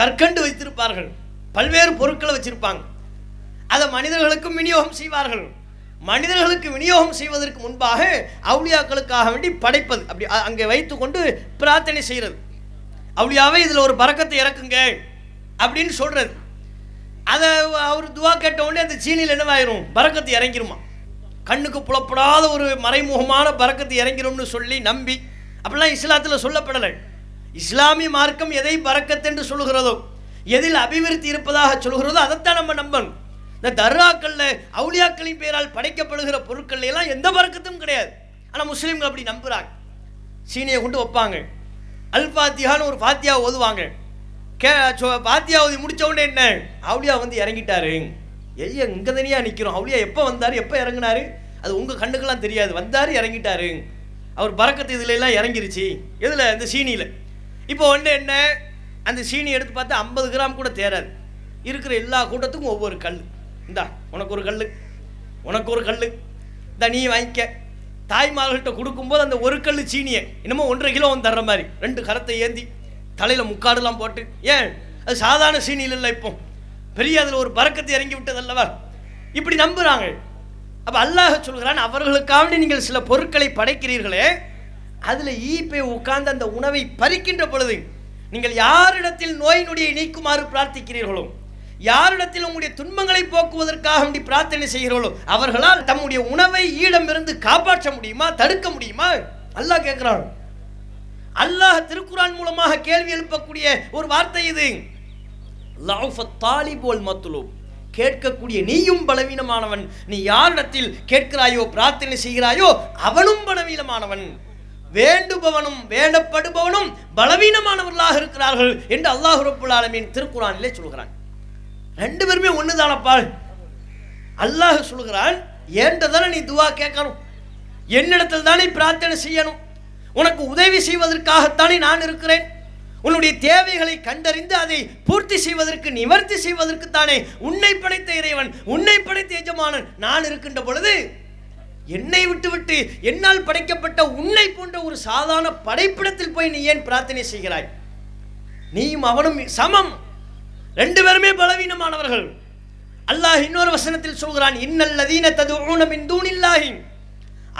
கற்கண்டு வைத்திருப்பார்கள் பல்வேறு பொருட்களை வச்சிருப்பாங்க. அதை மனிதர்களுக்கும் விநியோகம் செய்வார்கள். மனிதர்களுக்கு விநியோகம் செய்வதற்கு முன்பாக அவுளியாக்களுக்காக வேண்டி படைப்பது. அப்படி அங்கே அங்கே வைத்துக்கொண்டு பிரார்த்தனை செய்கிறது. அவுளியாவே இதில் ஒரு பறக்கத்தை இறக்குங்க அப்படின்னு சொல்கிறது அதை அவர் துவா கேட்ட உடனே அந்த சீனியில் என்னவாயிரும்? பறக்கத்து இறங்கிருமா. கண்ணுக்கு புலப்படாத ஒரு மறைமுகமான பறக்கத்து இறங்கிரும்னு சொல்லி நம்பி. அப்படிலாம் இஸ்லாத்தில் சொல்லப்படலை. இஸ்லாமிய மார்க்கம் எதை பறக்கத்தென்று சொல்லுகிறதோ? எதில் அபிவிருத்தி இருப்பதாக சொல்கிறதோ அதைத்தான் நம்ம நம்பணும். இந்த தர்ராக்களில் அவுளியாக்களின் பெயரால் படைக்கப்படுகிற பொருட்கள் எல்லாம் எந்த பறக்கத்தும் கிடையாது. ஆனால் முஸ்லீம்கள் அப்படி நம்புகிறாங்க சீனியை கொண்டு வைப்பாங்க. அல் பாத்தியான்னு ஒரு பாத்தியா ஓதுவாங்க. கே பாத்தியா ஓதி முடித்த உடனே என்ன? அவுளியா வந்து இறங்கிட்டாரு. ஐயா இங்கே தனியாக நிற்கிறோம் அவுளியா எப்போ வந்தார்? எப்போ இறங்குனாரு? அது உங்கள் கண்ணுக்கெல்லாம் தெரியாது. வந்தார் இறங்கிட்டாரு. அவர் பறக்கத்து இதுல எல்லாம் இறங்கிருச்சு. எதில்? இந்த சீனியில். இப்போ ஒன்று என்ன? அந்த சீனி எடுத்து பார்த்தா ஐம்பது கிராம் கூட தேராது இருக்கிற எல்லா கூட்டத்துக்கும் ஒவ்வொரு கல் இந்தா உனக்கு ஒரு கல் உனக்கு ஒரு கல் இந்த நீ வாங்கிக்க. தாய்மார்கள்ட்ட கொடுக்கும்போது அந்த ஒரு கல் சீனியை. இன்னமும் ஒன்றரை கிலோ வந்து தர்ற மாதிரி. ரெண்டு கரத்தை ஏந்தி தலையில் முக்காடுலாம் போட்டு. ஏன்? அது சாதாரண சீனியில் இல்லை இப்போ. பெரிய அதில் ஒரு பறக்கத்தை இறங்கி விட்டது அல்லவா இப்படி நம்புகிறாங்க அப்போ அல்லாஹ் சொல்கிறான் அவர்களுக்காக நீங்கள் சில பொருட்களை படைக்கிறீர்களே அதில் ஈ போய் உட்கார்ந்து அந்த உணவை பறிக்கின்ற பொழுது நீங்கள் யாரிடத்தில் நோய் நொடியை நீக்குமாறு பிரார்த்திக்கிறீர்களோ யாரிடத்தில் உங்களுடைய துன்பங்களை போக்குவதற்காக வேண்டி பிரார்த்தனை செய்கிறீர்களோ அவர்களால் தம்முடைய உணவை ஈடமிருந்து காப்பாற்ற முடியுமா தடுக்க முடியுமா? அல்லாஹ் கேட்கிறான். அல்லாஹ் திருக்குறான் மூலமாக கேள்வி எழுப்பக்கூடிய ஒரு வார்த்தை இது. தாலிபோல் தாலிப் கேட்கக்கூடிய நீயும் பலவீனமானவன். நீ யாரிடத்தில் கேட்கிறாயோ பிரார்த்தனை செய்கிறாயோ அவனும் பலவீனமானவன். வேண்டுபவனும் வேண்டப்படுபவனும் பலவீனமானவர்களாக இருக்கிறார்கள் என்று அல்லாஹ் ரப்புல் ஆலமின் திருக்குறானிலே சொல்கிறான். ரெண்டு பேருமே ஒண்ணுதானப்பா? அல்லாஹ் சொல்கிறான் ஏன்ட்ட தானே நீ துவா கேட்கணும்? என்னிடத்தில் தானே பிரார்த்தனை செய்யணும்? உனக்கு உதவி செய்வதற்காகத்தானே நான் இருக்கிறேன்? உன்னுடைய தேவைகளை கண்டறிந்து அதை பூர்த்தி செய்வதற்கு நிவர்த்தி செய்வதற்கு தானே உன்னை படைத்த இறைவன் உன்னை படைத்த எஜமானன் நான் இருக்கின்ற பொழுது என்னை விட்டுவிட்டு என்னால் படைக்கப்பட்ட உன்னை போன்ற ஒரு சாதாரண படைப்பிடத்தில் போய் நீ ஏன் பிரார்த்தனை செய்கிறாய்? நீயும் அவனும் சமம். ரெண்டு பேருமே பலவீனமானவர்கள். அல்லாஹ் இன்னொரு வசனத்தில் சொல்கிறான் இன்னல்லதீன தது ஊனமின் தூணில்லாஹி.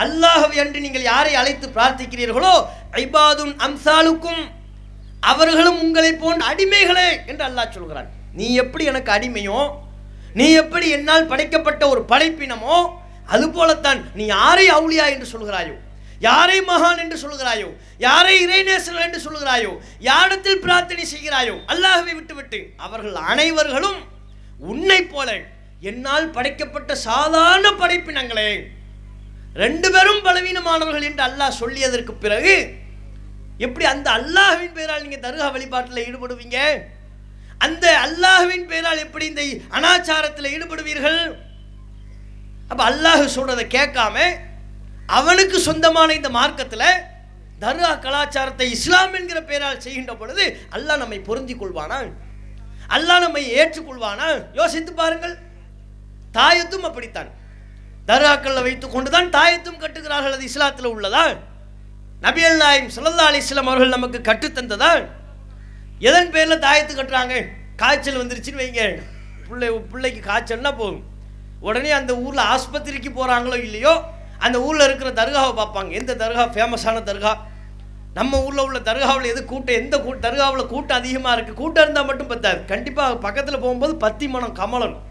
அல்லாஹ் என்று நீங்கள் யாரை அழைத்து பிரார்த்திக்கிறீர்களோ ஐபாதுன் அம்சாலுக்கும் அவர்களும் உங்களை போன்ற அடிமைகளே என்று அல்லாஹ் சொல்கிறான். நீ எப்படி எனக்கு அடிமையோ நீ எப்படி என்னால் படைக்கப்பட்ட ஒரு படைப்பினமோ அதுபோலத்தான் நீ யாரை அவுளியா என்று சொல்கிறாயோ? யாரை மகான் என்று சொல்கிறாயோ? யாரை இறைநேசன் என்று சொல்கிறாயோ? யாரிடத்தில் பிரார்த்தனை செய்கிறாயோ? அல்லாஹவை விட்டுவிட்டு அவர்கள் அனைவர்களும் உன்னை போல என்னால் படைக்கப்பட்ட சாதாரண படைப்பினங்களே ரெண்டு பேரும் பலவீனமானவர்கள் என்று அல்லாஹ் சொல்லியதற்கு பிறகு எப்படி அந்த அல்லாஹ்வின் பெயரால் நீங்க தருகா வழிபாட்டில் ஈடுபடுவீங்க? அந்த அல்லாஹ்வின் பெயரால் எப்படி இந்த அனாச்சாரத்தில் ஈடுபடுவீர்கள்? அப்போ அல்லாஹ் சொல்கிறத கேட்காம அவனுக்கு சொந்தமான இந்த மார்க்கத்தில் தர்கா கலாச்சாரத்தை இஸ்லாம் என்கிற பெயரால் செய்கின்ற பொழுது அல்லாஹ் நம்மை பொருந்தி கொள்வானா? அல்லாஹ் நம்மை ஏற்றுக்கொள்வானா யோசித்து பாருங்கள். தாயத்தும் அப்படித்தான். தர்காக்களில் வைத்துக் கொண்டுதான் தாயத்தும் கட்டுகிறார்கள். அது இஸ்லாத்தில் உள்ளதா? நபியல் நாயம் சுல்லா அலி இஸ்லாம் அவர்கள் நமக்கு கற்றுத்தந்ததா எதன் பேரில் தாயத்து கட்டுறாங்க? காய்ச்சல் வந்துருச்சுன்னு வைங்க. பிள்ளை பிள்ளைக்கு காய்ச்சல்னா போகும் உடனே அந்த ஊரில் ஆஸ்பத்திரிக்கு போகிறாங்களோ இல்லையோ அந்த ஊரில் இருக்கிற தர்காவை பார்ப்பாங்க. எந்த தர்கா? ஃபேமஸான தர்கா. நம்ம ஊரில் உள்ள தர்காவில் எது கூட்டம் எந்த கூ தர்காவில் கூட்டம் அதிகமாக இருக்குது கூட்டம் இருந்தால் மட்டும் பத்தாது. கண்டிப்பாக பக்கத்தில் போகும்போது பத்தி மனம் கமலணும்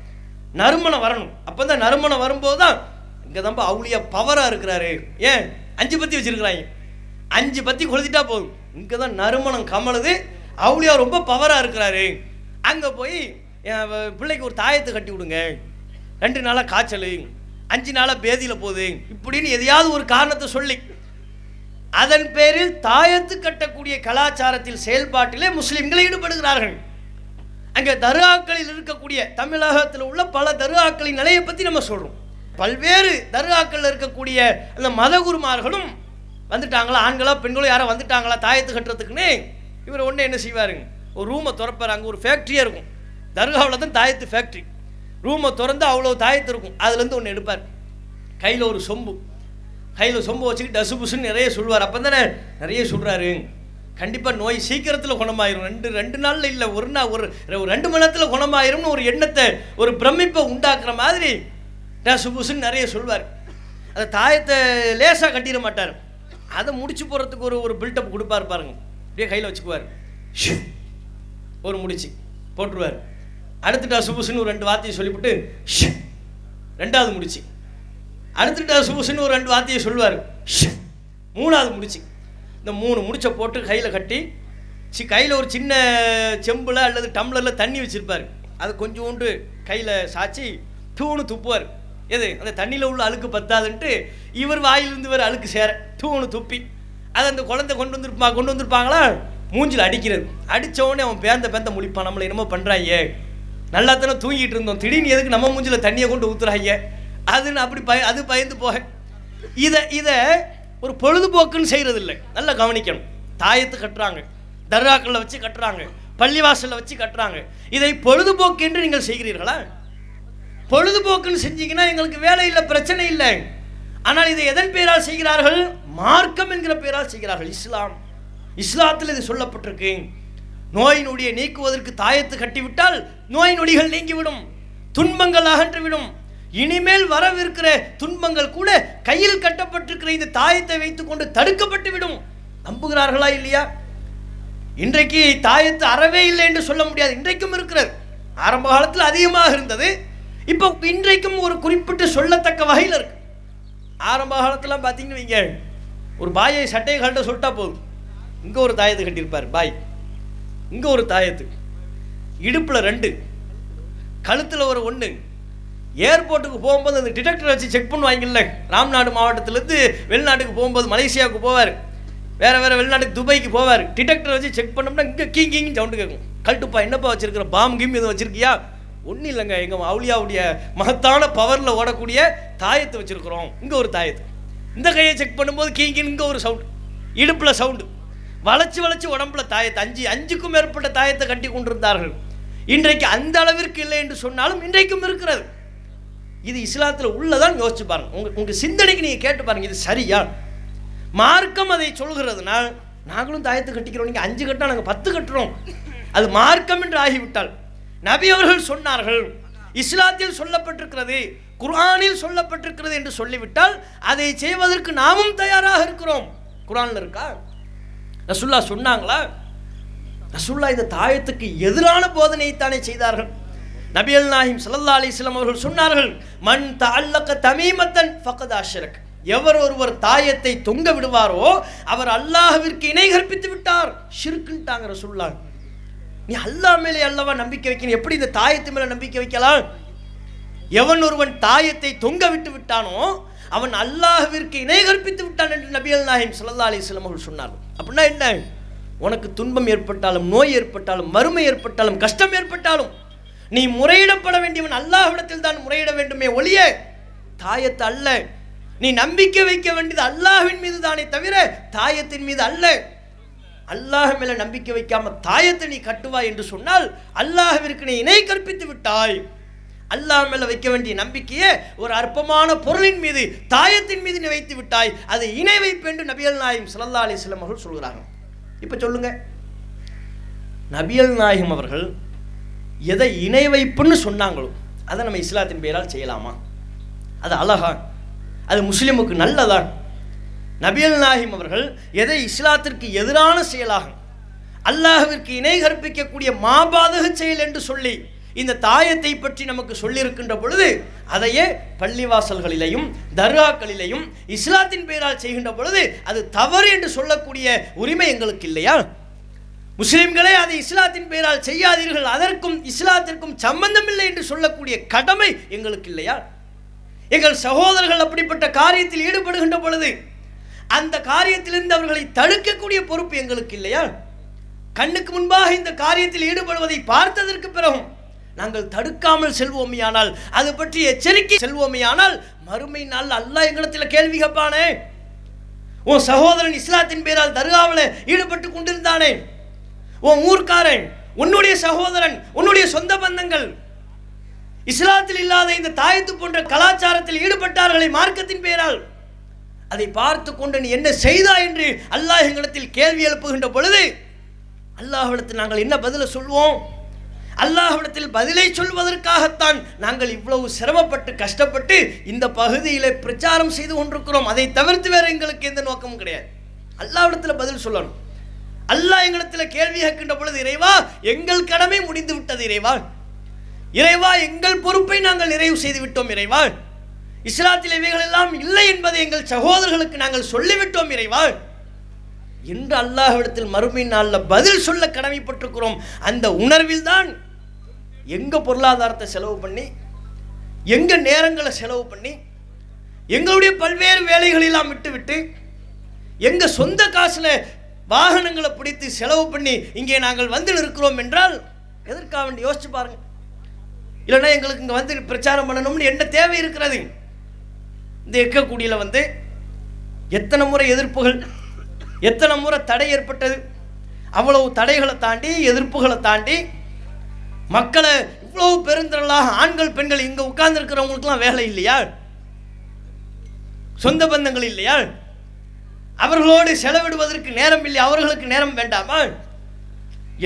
நறுமணம் வரணும். அப்போ தான் நறுமணம் வரும்போது தான் இங்கே தான் அவுளியா பவராக இருக்கிறாரு. ஏன்? அஞ்சு பத்தி வச்சுருக்கிறாங்க. அஞ்சு பத்தி கொளுத்திட்டா போதும். இங்கே தான் நறுமணம் கமலுது. அவுளியா ரொம்ப பவராக இருக்கிறாரு. அங்கே போய் என் பிள்ளைக்கு ஒரு தாயத்தை கட்டி விடுங்க. ரெண்டு நாளாக காய்ச்சல் அஞ்சு நாளாக பேதியில் போகுது இப்படின்னு எதையாவது ஒரு காரணத்தை சொல்லி அதன் பேரில் தாயத்து கட்டக்கூடிய கலாச்சாரத்தில் செயல்பாட்டிலே முஸ்லிம்கள் ஈடுபடுகிறார்கள். அங்கே தர்காக்களில் இருக்கக்கூடிய தமிழகத்தில் உள்ள பல தர்காக்களின் நிலையை பற்றி நம்ம சொல்கிறோம் பல்வேறு தர்காக்களில் இருக்கக்கூடிய அந்த மதகுருமார்களும் வந்துட்டாங்களா ஆண்களா பெண்களோ யாரோ வந்துட்டாங்களா தாயத்து கட்டுறதுக்குன்னு? இவர் ஒன்று என்ன செய்வாருங்க? ஒரு ரூமை திறப்பார் அங்கே ஒரு ஃபேக்ட்ரியாக இருக்கும். தர்காவில் தான் தாயத்து ஃபேக்ட்ரி ரூமை திறந்து அவ்வளோ தாயத்து இருக்கும். அதுலேருந்து ஒன்று எடுப்பார். கையில் ஒரு சொம்பு. கையில் சொம்பு வச்சுக்கிட்டு டசு புசுன்னு நிறைய சொல்லுவார். அப்போ தானே நிறைய சொல்கிறாரு கண்டிப்பாக நோய் சீக்கிரத்தில் குணமாயிரும். ரெண்டு ரெண்டு நாளில் இல்லை ஒரு நாள் ஒரு ஒரு ரெண்டு மணி நேரத்தில் குணமாயிரும்னு ஒரு எண்ணத்தை ஒரு பிரமிப்பை உண்டாக்குற மாதிரி டசு புசுன்னு நிறைய சொல்வார் அந்த தாயத்தை லேசாக கட்டிட மாட்டார். அதை முடிச்சு போகிறதுக்கு ஒரு ஒரு பில்டப் கொடுப்பார் பாருங்க. அப்படியே கையில் வச்சுக்குவார். ஒரு முடிச்சு போட்டுருவார். அடுத்துட்டா சுபுசுன்னு ஒரு ரெண்டு வார்த்தையை சொல்லிவிட்டு ரெண்டாவது முடிச்சு. அடுத்துட்டா சுபுசுன்னு ஒரு ரெண்டு வார்த்தையை சொல்லுவார் மூணாவது முடிச்சு. இந்த மூணு முடிச்ச போட்டு கையில் கட்டி சி கையில் ஒரு சின்ன செம்பில் அல்லது டம்ளரில் தண்ணி வச்சுருப்பார். அது கொஞ்சோண்டு கையில் சாய்ச்சி தூணு துப்புவார். எது? அந்த தண்ணியில் உள்ள அழுக்கு பத்தாதுன்ட்டு இவர் வாயிலிருந்து வேறு அழுக்கு சேர தூணு துப்பி அதை அந்த குழந்தை கொண்டு வந்திருப்பா கொண்டு வந்திருப்பாங்களா? மூஞ்சில் அடிக்கிறது. அடித்தவொடனே அவன் பேந்த பேந்த முழிப்பான். நம்மளை என்னமோ பண்ணுறாயே நல்லா தானே தூங்கிட்டு இருந்தோம். திடீர்னு எதுக்கு நம்ம மூஞ்சில் தண்ணியை கொண்டு ஊற்றுறாங்க அதுன்னு அப்படி பய அது பயந்து போக. இதை இதை ஒரு பொழுதுபோக்குன்னு செய்கிறதில்லை நல்லா கவனிக்கணும். தாயத்து கட்டுறாங்க. தர்காக்களில் வச்சு கட்டுறாங்க. பள்ளிவாசலில் வச்சு கட்டுறாங்க. இதை பொழுதுபோக்கு என்று நீங்கள் செய்கிறீர்களா? பொழுதுபோக்குன்னு செஞ்சீங்கன்னா எங்களுக்கு வேலை இல்லை பிரச்சனை இல்லை. ஆனால் இதை எதன் பெயரால் செய்கிறார்கள்? மார்க்கம் என்கிற பெயரால் செய்கிறார்கள். இஸ்லாம். இஸ்லாத்தில் இது சொல்லப்பட்டிருக்கு. நோயினுடைய நீக்குவதற்கு தாயத்து கட்டிவிட்டால் நோய் நொடிகள் நீங்கிவிடும் துன்பங்கள் அகன்றுவிடும். இனிமேல் வரவிருக்கிற துன்பங்கள் கூட கையில் கட்டப்பட்டிருக்கிற இந்த தாயத்தை வைத்துக்கொண்டு தடுக்கப்பட்டு விடும் நம்புகிறார்களா இல்லையா? இன்றைக்கு தாயத்து அறவே இல்லை என்று சொல்ல முடியாது. இன்றைக்கும் இருக்கிறது. ஆரம்ப காலத்தில் அதிகமாக இருந்தது. இப்போ இன்றைக்கும் ஒரு குறிப்பிட்டு சொல்லத்தக்க வகையில் இருக்கு. ஆரம்ப காலத்தில் பார்த்தீங்கன்னு வைங்க ஒரு பாயை சட்டையை கழட்ட சொல்லிட்டா போதும். இங்கே ஒரு தாயத்து கட்டியிருப்பார். பாய் இங்கே ஒரு தாயத்து இடுப்பில் ரெண்டு கழுத்தில் ஒரு ஒன்று ஏர்போர்ட்டுக்கு போகும்போது அந்த டிடெக்டர் வச்சு செக் பண்ணுவாங்கல்ல ராம்நாடு மாவட்டத்திலேருந்து வெளிநாட்டுக்கு போகும்போது மலேசியாவுக்கு போவார். வேறு வேறு வெளிநாட்டுக்கு துபாய்க்கு போவார். டிடெக்டர் வச்சு செக் பண்ணோம்னா இங்கே கீங் கீங் சவுண்டு கேட்கும். கழட்டுப்பா என்னப்பா வச்சிருக்கிற? பாம் கிம் எதுவும் வச்சிருக்கியா? ஒன்றும் இல்லைங்க எங்கள் அவுளியாவுடைய மகத்தான பவரில் ஓடக்கூடிய தாயத்தை வச்சுருக்குறோம். இங்கே ஒரு தாயத்து. இந்த கையை செக் பண்ணும்போது கீங்கின்னு இங்கே ஒரு சவுண்டு இடுப்பில் சவுண்டு வளைச்சி வளைச்சி உடம்புல தாயத்தை. அஞ்சு அஞ்சுக்கும் மேற்பட்ட தாயத்தை கட்டி கொண்டிருந்தார்கள். இன்றைக்கு அந்த அளவிற்கு இல்லை என்று சொன்னாலும் இன்றைக்கும் இருக்கிறது. இது இஸ்லாத்தில் உள்ளதான் யோசிச்சு பாருங்க. உங்கள் உங்கள் சிந்தனைக்கு நீங்கள் கேட்டு பாருங்க இது சரியா? மார்க்கம் அதை சொல்கிறதுனால் நாங்களும் தாயத்தை கட்டிக்கிறோம் நீங்கள் அஞ்சு கட்டினா நாங்கள் பத்து கட்டுறோம். அது மார்க்கம் என்று ஆகிவிட்டால். நபி அவர்கள் சொன்னார்கள் இஸ்லாத்தில் சொல்லப்பட்டிருக்கிறது குர்ஆனில் சொல்லப்பட்டிருக்கிறது என்று சொல்லிவிட்டால் அதை செய்வதற்கு நாமும் தயாராக இருக்கிறோம். குரானில் இருக்கா? ரசுல்லா சொன்னாங்களா? ரசுல்லா இந்த தாயத்துக்கு எதிரான போதனையைத்தானே செய்தார்கள். நபியல் நாஹிம் சல்லா அலிஸ்லாம் அவர்கள் சொன்னார்கள் மன் தல்லக்க தமீமத்தன் ஃபக்கத் அஷ்ரக். எவர் ஒருவர் தாயத்தை தொங்க விடுவாரோ அவர் அல்லாஹ்விற்கு இணை கற்பித்து விட்டார். ஷிர்க்குன்ட்டாங்க ரசூல்லா நீ அல்லாஹ் மேலே அல்லவா நம்பிக்கை வைக்கணும்? எப்படி இந்த தாயத்து மேலே நம்பிக்கை வைக்கலாம்? எவன் ஒருவன் தாயத்தை தொங்க விட்டு விட்டானோ அவன் அல்லாஹ்விற்கு இணை கற்பித்து விட்டான் என்று நபியல் நாஹிம் சல்லா அலிஸ்லாம் அவர்கள் சொன்னார் அப்படின்னா என்ன? உனக்கு துன்பம் ஏற்பட்டாலும் நோய் ஏற்பட்டாலும் மறுமை ஏற்பட்டாலும் கஷ்டம் ஏற்பட்டாலும் நீ முறையிடப்பட வேண்டியவன் அல்லாஹ்விடத்தில் தான் முறையிட வேண்டுமே ஒழிய தாயத்தை அல்ல. நீ நம்பிக்கை வைக்க வேண்டியது அல்லாஹ்வின் மீது தானே தவிர தாயத்தின் மீது அல்ல. அல்லாஹ் மேல நம்பிக்கை வைக்காம தாயத்தை நீ கட்டுவாய் என்று சொன்னால் அல்லாஹ்விற்கு நீ இணை கற்பித்து விட்டாய். அல்லாஹ் மேல வைக்க வேண்டிய நம்பிக்கையை ஒரு அற்பமான பொருளின் மீது தாயத்தின் மீது நீ வைத்து விட்டாய். அதை இணை வைப்பு என்று நபியல் நாயும் ஸல்லல்லாஹு அலைஹி வஸல்லம் அவர்கள் சொல்கிறாங்க இப்போ சொல்லுங்க. நபியல் நாயகம் அவர்கள் எதை இணை வைப்புன்னு சொன்னாங்களோ அதை நம்ம இஸ்லாத்தின் பெயரால் செய்யலாமா? அது அழகா அது முஸ்லீமுக்கு நல்லதா? நபியல் நாயிம் அவர்கள் எதை இஸ்லாத்திற்கு எதிரான செயலாகும் அல்லாஹுவிற்கு இணை கற்பிக்கக்கூடிய மாபாதக செயல் என்று சொல்லி இந்த தாயத்தை பற்றி நமக்கு சொல்லியிருக்கின்ற பொழுது அதையே பள்ளிவாசல்களிலேயும் தர்காக்களிலேயும் இஸ்லாத்தின் பெயரால் செய்கின்ற பொழுது அது தவறு என்று சொல்லக்கூடிய உரிமை எங்களுக்கு இல்லையா? முஸ்லிம்களே அதை இஸ்லாத்தின் பெயரால் செய்யாதீர்கள். அதற்கும் இஸ்லாத்திற்கும் சம்பந்தமில்லை என்று சொல்லக்கூடிய கடமை எங்களுக்கு இல்லையா? எங்கள் சகோதரர்கள் அப்படிப்பட்ட காரியத்தில் ஈடுபடுகின்ற பொழுது அந்த காரியத்திலிருந்து அவர்களை தடுக்கக்கூடிய பொறுப்பு எங்களுக்கு இல்லையா? கண்ணுக்கு முன்பாக இந்த காரியத்தில் ஈடுபடுவதை பார்த்ததற்கு பிறகும் நாங்கள் தடுக்காமல் செல்வோமையானால் அது பற்றி எச்சரிக்கை செல்வோமையானால் மறுமை நாள் அல்லாஹ் எங்களிடத்தில் கேள்வி கேட்பானே. உன் சகோதரன் இஸ்லாத்தின் பேரால் தர்காவில் ஈடுபட்டு கொண்டிருந்தானே. உன் ஊர்க்காரன் உன்னுடைய சகோதரன் உன்னுடைய சொந்த பந்தங்கள் இஸ்லாத்தில் இல்லாத இந்த தாயத்து போன்ற கலாச்சாரத்தில் ஈடுபட்டார்களே மார்க்கத்தின் பெயரால் அதை பார்த்து கொண்டு நீ என்ன செய்தா என்று அல்லாஹ் எங்களிடத்தில் கேள்வி எழுப்புகின்ற பொழுது அல்லாஹ்விடத்தில் நாங்கள் என்ன பதிலை சொல்வோம்? அல்லாஹ்விடத்தில் பதிலை சொல்வதற்காகத்தான் நாங்கள் இவ்வளவு சிரமப்பட்டு கஷ்டப்பட்டு இந்த பகுதியில் பிரச்சாரம் செய்து கொண்டிருக்கிறோம். அதை தவிர்த்து வேற எங்களுக்கு எந்த நோக்கமும் கிடையாது. அல்லாஹ்விடத்தில் பதில் சொல்லணும். அல்லாஹ் எங்களிடத்தில் கேள்வி கேட்கின்ற பொழுது இறைவா எங்கள் கடமை முடிந்து விட்டது இறைவா. இறைவா எங்கள் பொறுப்பை நாங்கள் நிறைவு செய்து விட்டோம் இறைவா. இஸ்லாத்தில் இவைகள் எல்லாம் இல்லை என்பதை எங்கள் சகோதரர்களுக்கு நாங்கள் சொல்லிவிட்டோம் இறைவா. என்று அல்லாஹ்விடத்தில் மறுமை நாளில் பதில் சொல்ல கடமைப்பட்டிருக்கிறோம். அந்த உணர்வில் தான் எங்க பொருளாதாரத்தை செலவு பண்ணி எங்கே நேரங்களை செலவு பண்ணி எங்களுடைய பல்வேறு வேலைகளெல்லாம் விட்டுவிட்டு எங்கள் சொந்த காசில் வாகனங்களை பிடித்து செலவு பண்ணி இங்கே நாங்கள் வந்து இருக்கிறோம் என்றால் எதற்காக வேண்டி யோசிச்சு பாருங்க. இல்லைன்னா எங்களுக்கு இங்கே வந்து பிரச்சாரம் பண்ணணும்னு என்ன தேவை இருக்கிறது? இந்த எக்கக்கூடியில் வந்து எத்தனை முறை எதிர்ப்புகள் எத்தனை முறை தடை ஏற்பட்டது? அவ்வளவு தடைகளை தாண்டி எதிர்ப்புகளை தாண்டி மக்களை இவ்வளவு பெருந்திரளாக ஆண்கள் பெண்கள் இங்கே உட்கார்ந்துருக்கிறவங்களுக்குலாம் வேலை இல்லையா? சொந்த பந்தங்கள் இல்லையா? அவர்களோடு செலவிடுவதற்கு நேரம் இல்லை அவர்களுக்கு நேரம் வேண்டாமா?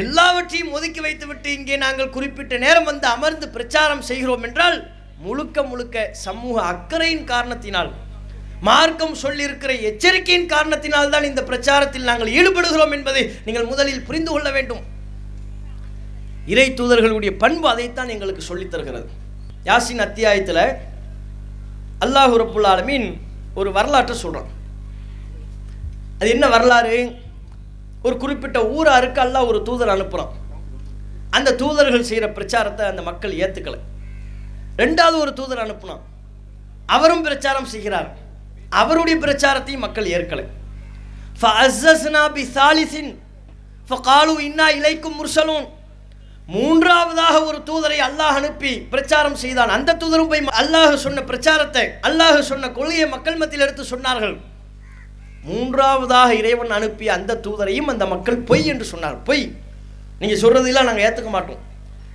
எல்லாவற்றையும் ஒதுக்கி வைத்துவிட்டு இங்கே நாங்கள் குறிப்பிட்ட நேரம் வந்து அமர்ந்து பிரச்சாரம் செய்கிறோம் என்றால் முழுக்க முழுக்க சமூக அக்கறையின் காரணத்தினால் மார்க்கம் சொல்லியிருக்கிற எச்சரிக்கையின் காரணத்தினால் தான் இந்த பிரச்சாரத்தில் நாங்கள் ஈடுபடுகிறோம் என்பதை நீங்கள் முதலில் புரிந்து கொள்ள வேண்டும். இறை தூதர்களுடைய பண்பு அதைத்தான் எங்களுக்கு சொல்லித் தருகிறது. யாசின் அத்தியாயத்தில் அல்லாஹ் ரப்புல் ஒரு வரலாற்றை சொல்கிறான் அது என்ன வரலாறு? ஒரு குறிப்பிட்ட ஊராருக்கு அல்லாஹ் ஒரு தூதர் அனுப்புகிறான் அந்த தூதர்கள் செய்கிற பிரச்சாரத்தை அந்த மக்கள் ஏற்றுக்கலை ரெண்டாவது ஒரு தூதர் அனுப்புனான். அவரும் பிரச்சாரம் செய்கிறார். அவருடைய பிரச்சாரத்தையும் மக்கள் ஏற்கலை. ஃபஅஸ்ஸஸ்னா ஃப ஃபகாலு இன்னா இலைக்கும் முர்சலூன். மூன்றாவதாக ஒரு தூதரை அல்லாஹ் அனுப்பி பிரச்சாரம் செய்தான். அந்த தூதரும் போய் அல்லாஹ் சொன்ன பிரச்சாரத்தை அல்லாஹ் சொன்ன கொள்கையை மக்கள் மத்தியில் எடுத்து சொன்னார்கள். மூன்றாவதாக இறைவன் அனுப்பிய அந்த தூதரையும் அந்த மக்கள் பொய் என்று சொன்னார் பொய். நீங்கள் சொல்கிறதெல்லாம் நாங்கள் ஏற்றுக்க மாட்டோம்.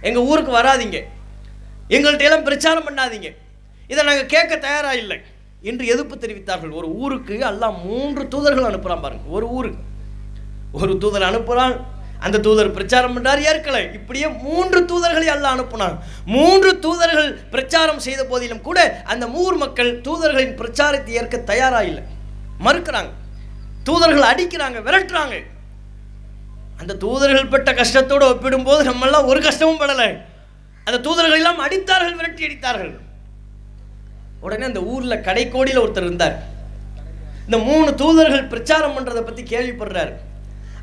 எங்கள் ஊருக்கு வராதீங்க. எங்கள்கிட்ட எல்லாம் பிரச்சாரம் பண்ணாதீங்க. இதை நாங்கள் கேட்க தயாராக இல்லை. என்று எதிர்ப்பு தெரிவித்தார்கள். ஒரு ஊருக்கு அல்லாஹ் மூன்று தூதர்கள் அனுப்புகிறான் பாருங்க. ஒரு ஊருக்கு. ஒரு தூதர் அனுப்புகிறான் அந்த தூதர் பிரச்சாரம் பண்ணார் ஏற்கலை இப்படியே மூன்று தூதர்களை அல்ல அனுப்புனான். மூன்று தூதர்கள் பிரச்சாரம் செய்த போதிலும் கூட அந்த மூர் மக்கள் தூதர்களின் பிரச்சாரத்தை ஏற்க தயாராக இல்லை மறுக்கிறாங்க. தூதர்கள் அடிக்கிறாங்க விரட்டுறாங்க. அந்த தூதர்கள் பட்ட கஷ்டத்தோடு ஒப்பிடும்போது நம்மெல்லாம் ஒரு கஷ்டமும் படலை. அந்த தூதர்கள் எல்லாம் அடித்தார்கள் விரட்டி அடித்தார்கள். உடனே அந்த ஊரில் கடைக்கோடியில் ஒருத்தர் இருந்தார். இந்த மூணு தூதர்கள் பிரச்சாரம் பண்ணுறதை பற்றி கேள்விப்படுறாரு.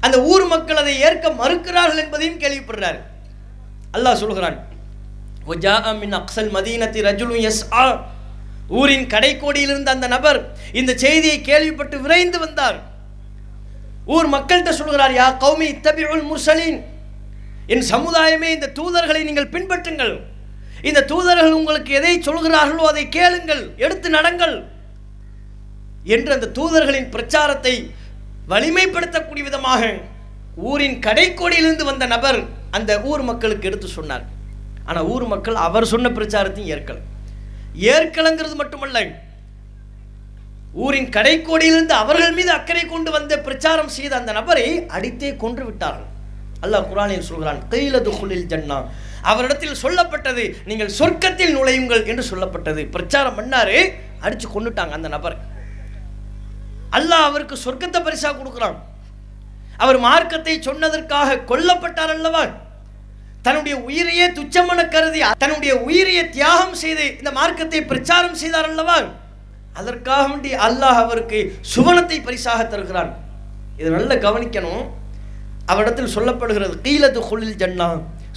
அந்த ஊர் மக்கள் அதை ஏற்க மறுக்கிறார்கள் என்பதையும் கேள்விப்படுறாரு. அல்லாஹ் சொல்கிறான் அக்சல் மதீனத்தி அக்ஸல் மதீனத்தி ஆ ஊரின் கடைக்கோடியிலிருந்து அந்த நபர் இந்த செய்தியை கேள்விப்பட்டு விரைந்து வந்தார். ஊர் மக்கள்கிட்ட சொல்கிறார் யா கௌமி இத்தபிஉல் முர்சலின். என் சமுதாயமே இந்த தூதர்களை நீங்கள் பின்பற்றுங்கள். இந்த தூதர்கள் உங்களுக்கு எதை சொல்கிறார்களோ அதை கேளுங்கள் எடுத்து நடங்கள் என்று அந்த தூதர்களின் பிரச்சாரத்தை வலிமைப்படுத்தக்கூடிய விதமாக ஊரின் கடைக்கோடியிலிருந்து வந்த நபர் அந்த ஊர் மக்களுக்கு எடுத்து சொன்னார். ஆனால் ஊர் மக்கள் அவர் சொன்ன பிரச்சாரத்தையும் ஏற்கல. ஏற்கலங்கிறது மட்டுமல்ல ஊரின் கடைக்கோடியிலிருந்து அவர்கள் மீது அக்கறை கொண்டு வந்து பிரச்சாரம் செய்த அந்த நபரை அடித்தே கொன்று விட்டார்கள். அல்லாஹ் குரானில் சொல்கிறான் கையிலது குளில் ஜன்னா அவரிடத்தில் சொல்லப்பட்டது நீங்கள் சொர்க்கத்தில் நுழையுங்கள் என்று சொல்லப்பட்டது. பிரச்சாரம் பண்ணாரு அடிச்சு கொண்டுட்டாங்க அந்த நபர். அல்லாஹ் அவருக்கு சொர்க்கத்தை பரிசா கொடுக்குறான். அவர் மார்க்கத்தை சொன்னதற்காக கொல்லப்பட்டார் அல்லவா? தன்னுடைய உயிரையே துச்சமென கருதி தன்னுடைய உயிரையே தியாகம் செய்து இந்த மார்க்கத்தை பிரச்சாரம் செய்தார் அல்லவா? அதற்காக வேண்டி அல்லாஹ் அவருக்கு சுவனத்தை பரிசாக தருகிறான். இதை நல்லா கவனிக்கணும். அவரிடத்தில் சொல்லப்படுகிறது கீழது கொள்ளில் ஜன்னா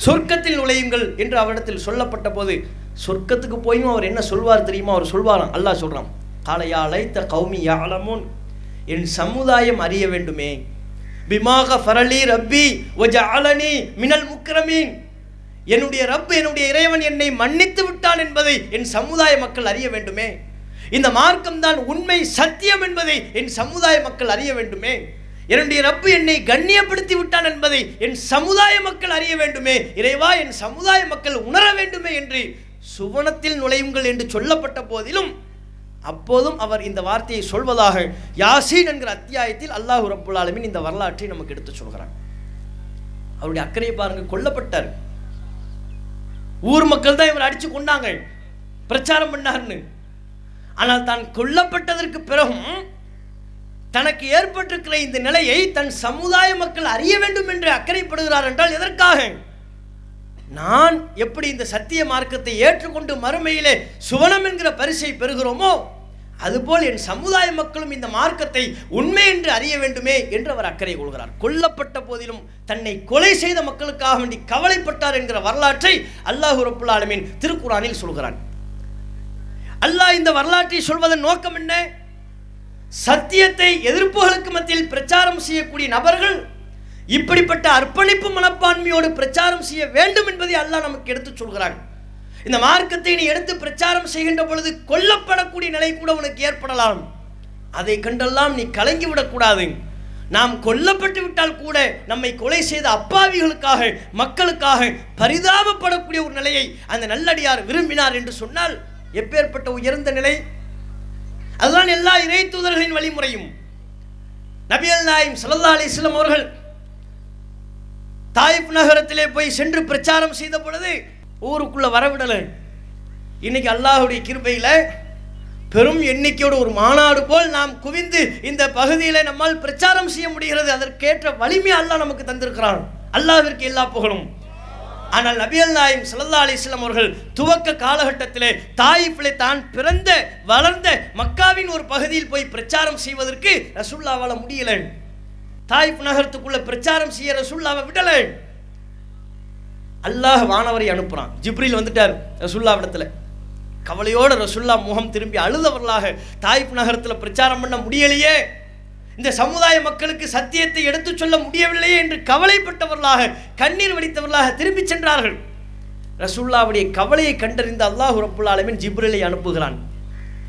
சொர்க்கத்தில் நுழையுங்கள் என்று அவரிடத்தில் சொல்லப்பட்ட போது சொர்க்கத்துக்கு போயும் அவர் என்ன சொல்வார் தெரியுமா? அவர் சொல்வாராம். அல்லாஹ் சொல்கிறான் காலையா அழைத்த கௌமி யாலமுன் என் சமுதாயம் அறிய வேண்டுமே. பிமாக ஃபரலி ரப்பி ஒஜ அலனி மினல் முக்கிரமீன் என்னுடைய ரப் என்னுடைய இறைவன் என்னை மன்னித்து விட்டான் என்பதை என் சமுதாய மக்கள் அறிய வேண்டுமே. இந்த மார்க்கம் தான் உண்மை சத்தியம் என்பதை என் சமுதாய மக்கள் அறிய வேண்டுமே. என்னுடைய ரப்பு என்னை கண்ணியப்படுத்தி விட்டான் என்பதை என் சமுதாய மக்கள் அறிய வேண்டுமே. இறைவா என் சமுதாய மக்கள் உணர வேண்டுமே என்று சுவனத்தில் நுழையுங்கள் என்று சொல்லப்பட்ட போதிலும் அப்போதும் அவர் இந்த வார்த்தையை சொல்வதாக யாசீன் என்கிற அத்தியாயத்தில் அல்லாஹ் ரப்புல் ஆலமின் இந்த வரலாற்றை நமக்கு எடுத்து சொல்கிறார் அவருடைய அக்கறையை பாருங்கள் கொல்லப்பட்டார். ஊர் மக்கள் தான் இவர் அடிச்சு கொண்டாங்க பிரச்சாரம் பண்ணார்னு. ஆனால் தான் கொல்லப்பட்டதற்கு பிறகும் தனக்கு ஏற்பட்டிருக்கிற இந்த நிலையை தன் சமுதாய மக்கள் அறிய வேண்டும் என்று அக்கறைப்படுகிறார் என்றால் எதற்காக? நான் எப்படி இந்த சத்திய மார்க்கத்தை ஏற்றுக்கொண்டு மறுமையிலே சுவனம் என்கிற பரிசை பெறுகிறோமோ அதுபோல் என் சமுதாய மக்களும் இந்த மார்க்கத்தை உண்மை என்று அறிய வேண்டுமே என்று அவர் அக்கறை கொள்கிறார். கொல்லப்பட்ட போதிலும் தன்னை கொலை செய்த மக்களுக்காக வேண்டி கவலைப்பட்டார் என்கிற வரலாற்றை அல்லாஹு ரப்புல் திருக்குறானில் சொல்கிறான். அல்லாஹ் இந்த வரலாற்றை சொல்வதன் நோக்கம் என்ன? சத்தியத்தை எதிர்ப்புகளுக்கு மத்தியில் பிரச்சாரம் செய்யக்கூடிய நபர்கள் இப்படிப்பட்ட அர்ப்பணிப்பு மனப்பான்மையோடு பிரச்சாரம் செய்ய வேண்டும் என்பதை அல்லாஹ் நமக்கு எடுத்து சொல்கிறான். இந்த மார்க்கத்தை நீ எடுத்து பிரச்சாரம் செய்கின்ற பொழுது கொல்லப்படக்கூடிய நிலை கூட உனக்கு ஏற்படலாம். அதை கண்டெல்லாம் நீ கலங்கி விடக்கூடாது. நாம் கொல்லப்பட்டு விட்டால் கூட நம்மை கொலை செய்த அப்பாவிகளுக்காக மக்களுக்காக பரிதாபப்படக்கூடிய ஒரு நிலையை அந்த நல்லடியார் விரும்பினார் என்று சொன்னால் எப்பேற்பட்ட உயர்ந்த நிலை? அதுதான் எல்லா இறை தூதர்களின் வழிமுறையும். நபியல் நாயம் சல்லா அலிஸ்லாம் அவர்கள் தாயிப் நகரத்திலே போய் சென்று பிரச்சாரம் செய்த பொழுது ஊருக்குள்ள வரவிடலை. இன்னைக்கு அல்லாஹுடைய கிருபையில் பெரும் எண்ணிக்கையோடு ஒரு மாநாடு போல் நாம் குவிந்து இந்த பகுதியில் நம்மால் பிரச்சாரம் செய்ய முடிகிறது. அதற்கேற்ற வலிமை அல்லாஹ் நமக்கு தந்திருக்கிறான். அல்லாவிற்கு எல்லா புகழும். ஆனால் நபியல் நாயம் சல்லா அலிஸ்லாம் அவர்கள் துவக்க காலகட்டத்திலே தாயிப்பிலே தான் பிறந்த வளர்ந்த மக்காவின் ஒரு பகுதியில் போய் பிரச்சாரம் செய்வதற்கு ரசுல்லாவால் முடியல. தாயிப் நகரத்துக்குள்ள பிரச்சாரம் செய்ய ரசுல்லாவை விடல. அல்லாஹ் வானவரை அனுப்புறான். ஜிப்ரில் வந்துட்டார் ரசுல்லா இடத்துல கவலையோட ரசுல்லா முகம் திரும்பி அழுதவர்களாக தாயிப் நகரத்தில் பிரச்சாரம் பண்ண முடியலையே. இந்த சமுதாய மக்களுக்கு சத்தியத்தை எடுத்துச் சொல்ல முடியவில்லையே என்று கவலைப்பட்டவர்களாக கண்ணீர் வடித்தவர்களாக திரும்பிச் சென்றார்கள். ரசுல்லாவுடைய கவலையை கண்டறிந்த அல்லாஹ் ரப்புல் ஆலமீன் ஜிப்ரிலை அனுப்புகிறான்.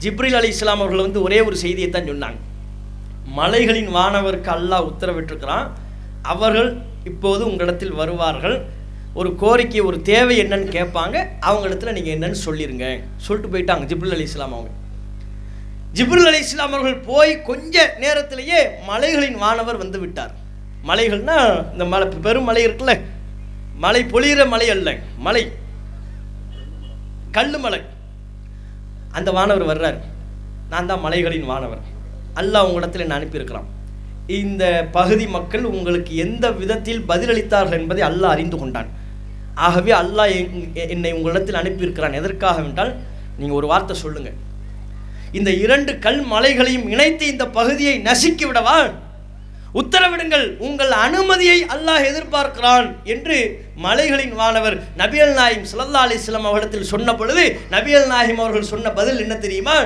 ஜிப்ரில் அலி இஸ்லாம் அவர்கள் வந்து ஒரே ஒரு செய்தியை தான் சொன்னாங்க. மலைகளின் வானவருக்கு அல்லாஹ் உத்தரவிட்டிருக்கிறான். அவர்கள் இப்போது உங்களிடத்தில் வருவார்கள். ஒரு கோரிக்கை ஒரு தேவை என்னன்னு கேட்பாங்க. அவங்க இடத்துல நீங்கள் என்னன்னு சொல்லிருங்க. சொல்லிட்டு போயிட்டாங்க ஜிப்ரில் அலி இஸ்லாம் அவங்க. ஜிப்ரில் அலி இஸ்லாம் அவர்கள் போய் கொஞ்ச நேரத்திலேயே மலைகளின் வானவர் வந்து விட்டார். மலைகள்னா இந்த மலை பெரும் மலை இருக்குல்ல? மலை பொழிகிற மலை அல்ல மலை. கல்லு மலை. அந்த வானவர் வர்றார். நான் தான் மலைகளின் வானவர். அல்லாஹ் உங்களிடத்தில் நான் அனுப்பியிருக்கிறான். இந்த பகுதி மக்கள் உங்களுக்கு எந்த விதத்தில் பதிலளித்தார்கள் என்பதை அல்லாஹ் அறிந்து கொண்டான். ஆகவே அல்லாஹ் எங்- என்னை உங்களிடத்தில் அனுப்பியிருக்கிறான். எதற்காக என்றால் நீங்கள் ஒரு வார்த்தை சொல்லுங்கள் இந்த இரண்டு கல் மலைகளையும் இணைத்து இந்த பகுதியை நசுக்கி விடவா? உத்தரவிடுங்கள் உங்கள் அனுமதியை அல்லாஹ் எதிர்பார்க்கிறான் என்று மலைகளின் வானவர் நபியல் நாயிம் ஸல்லல்லாஹு அலிஸ்லாம் அவரிடத்தில் சொன்ன பொழுது நபியல் நாயிம் அவர்கள் சொன்ன பதில் என்ன தெரியுமா?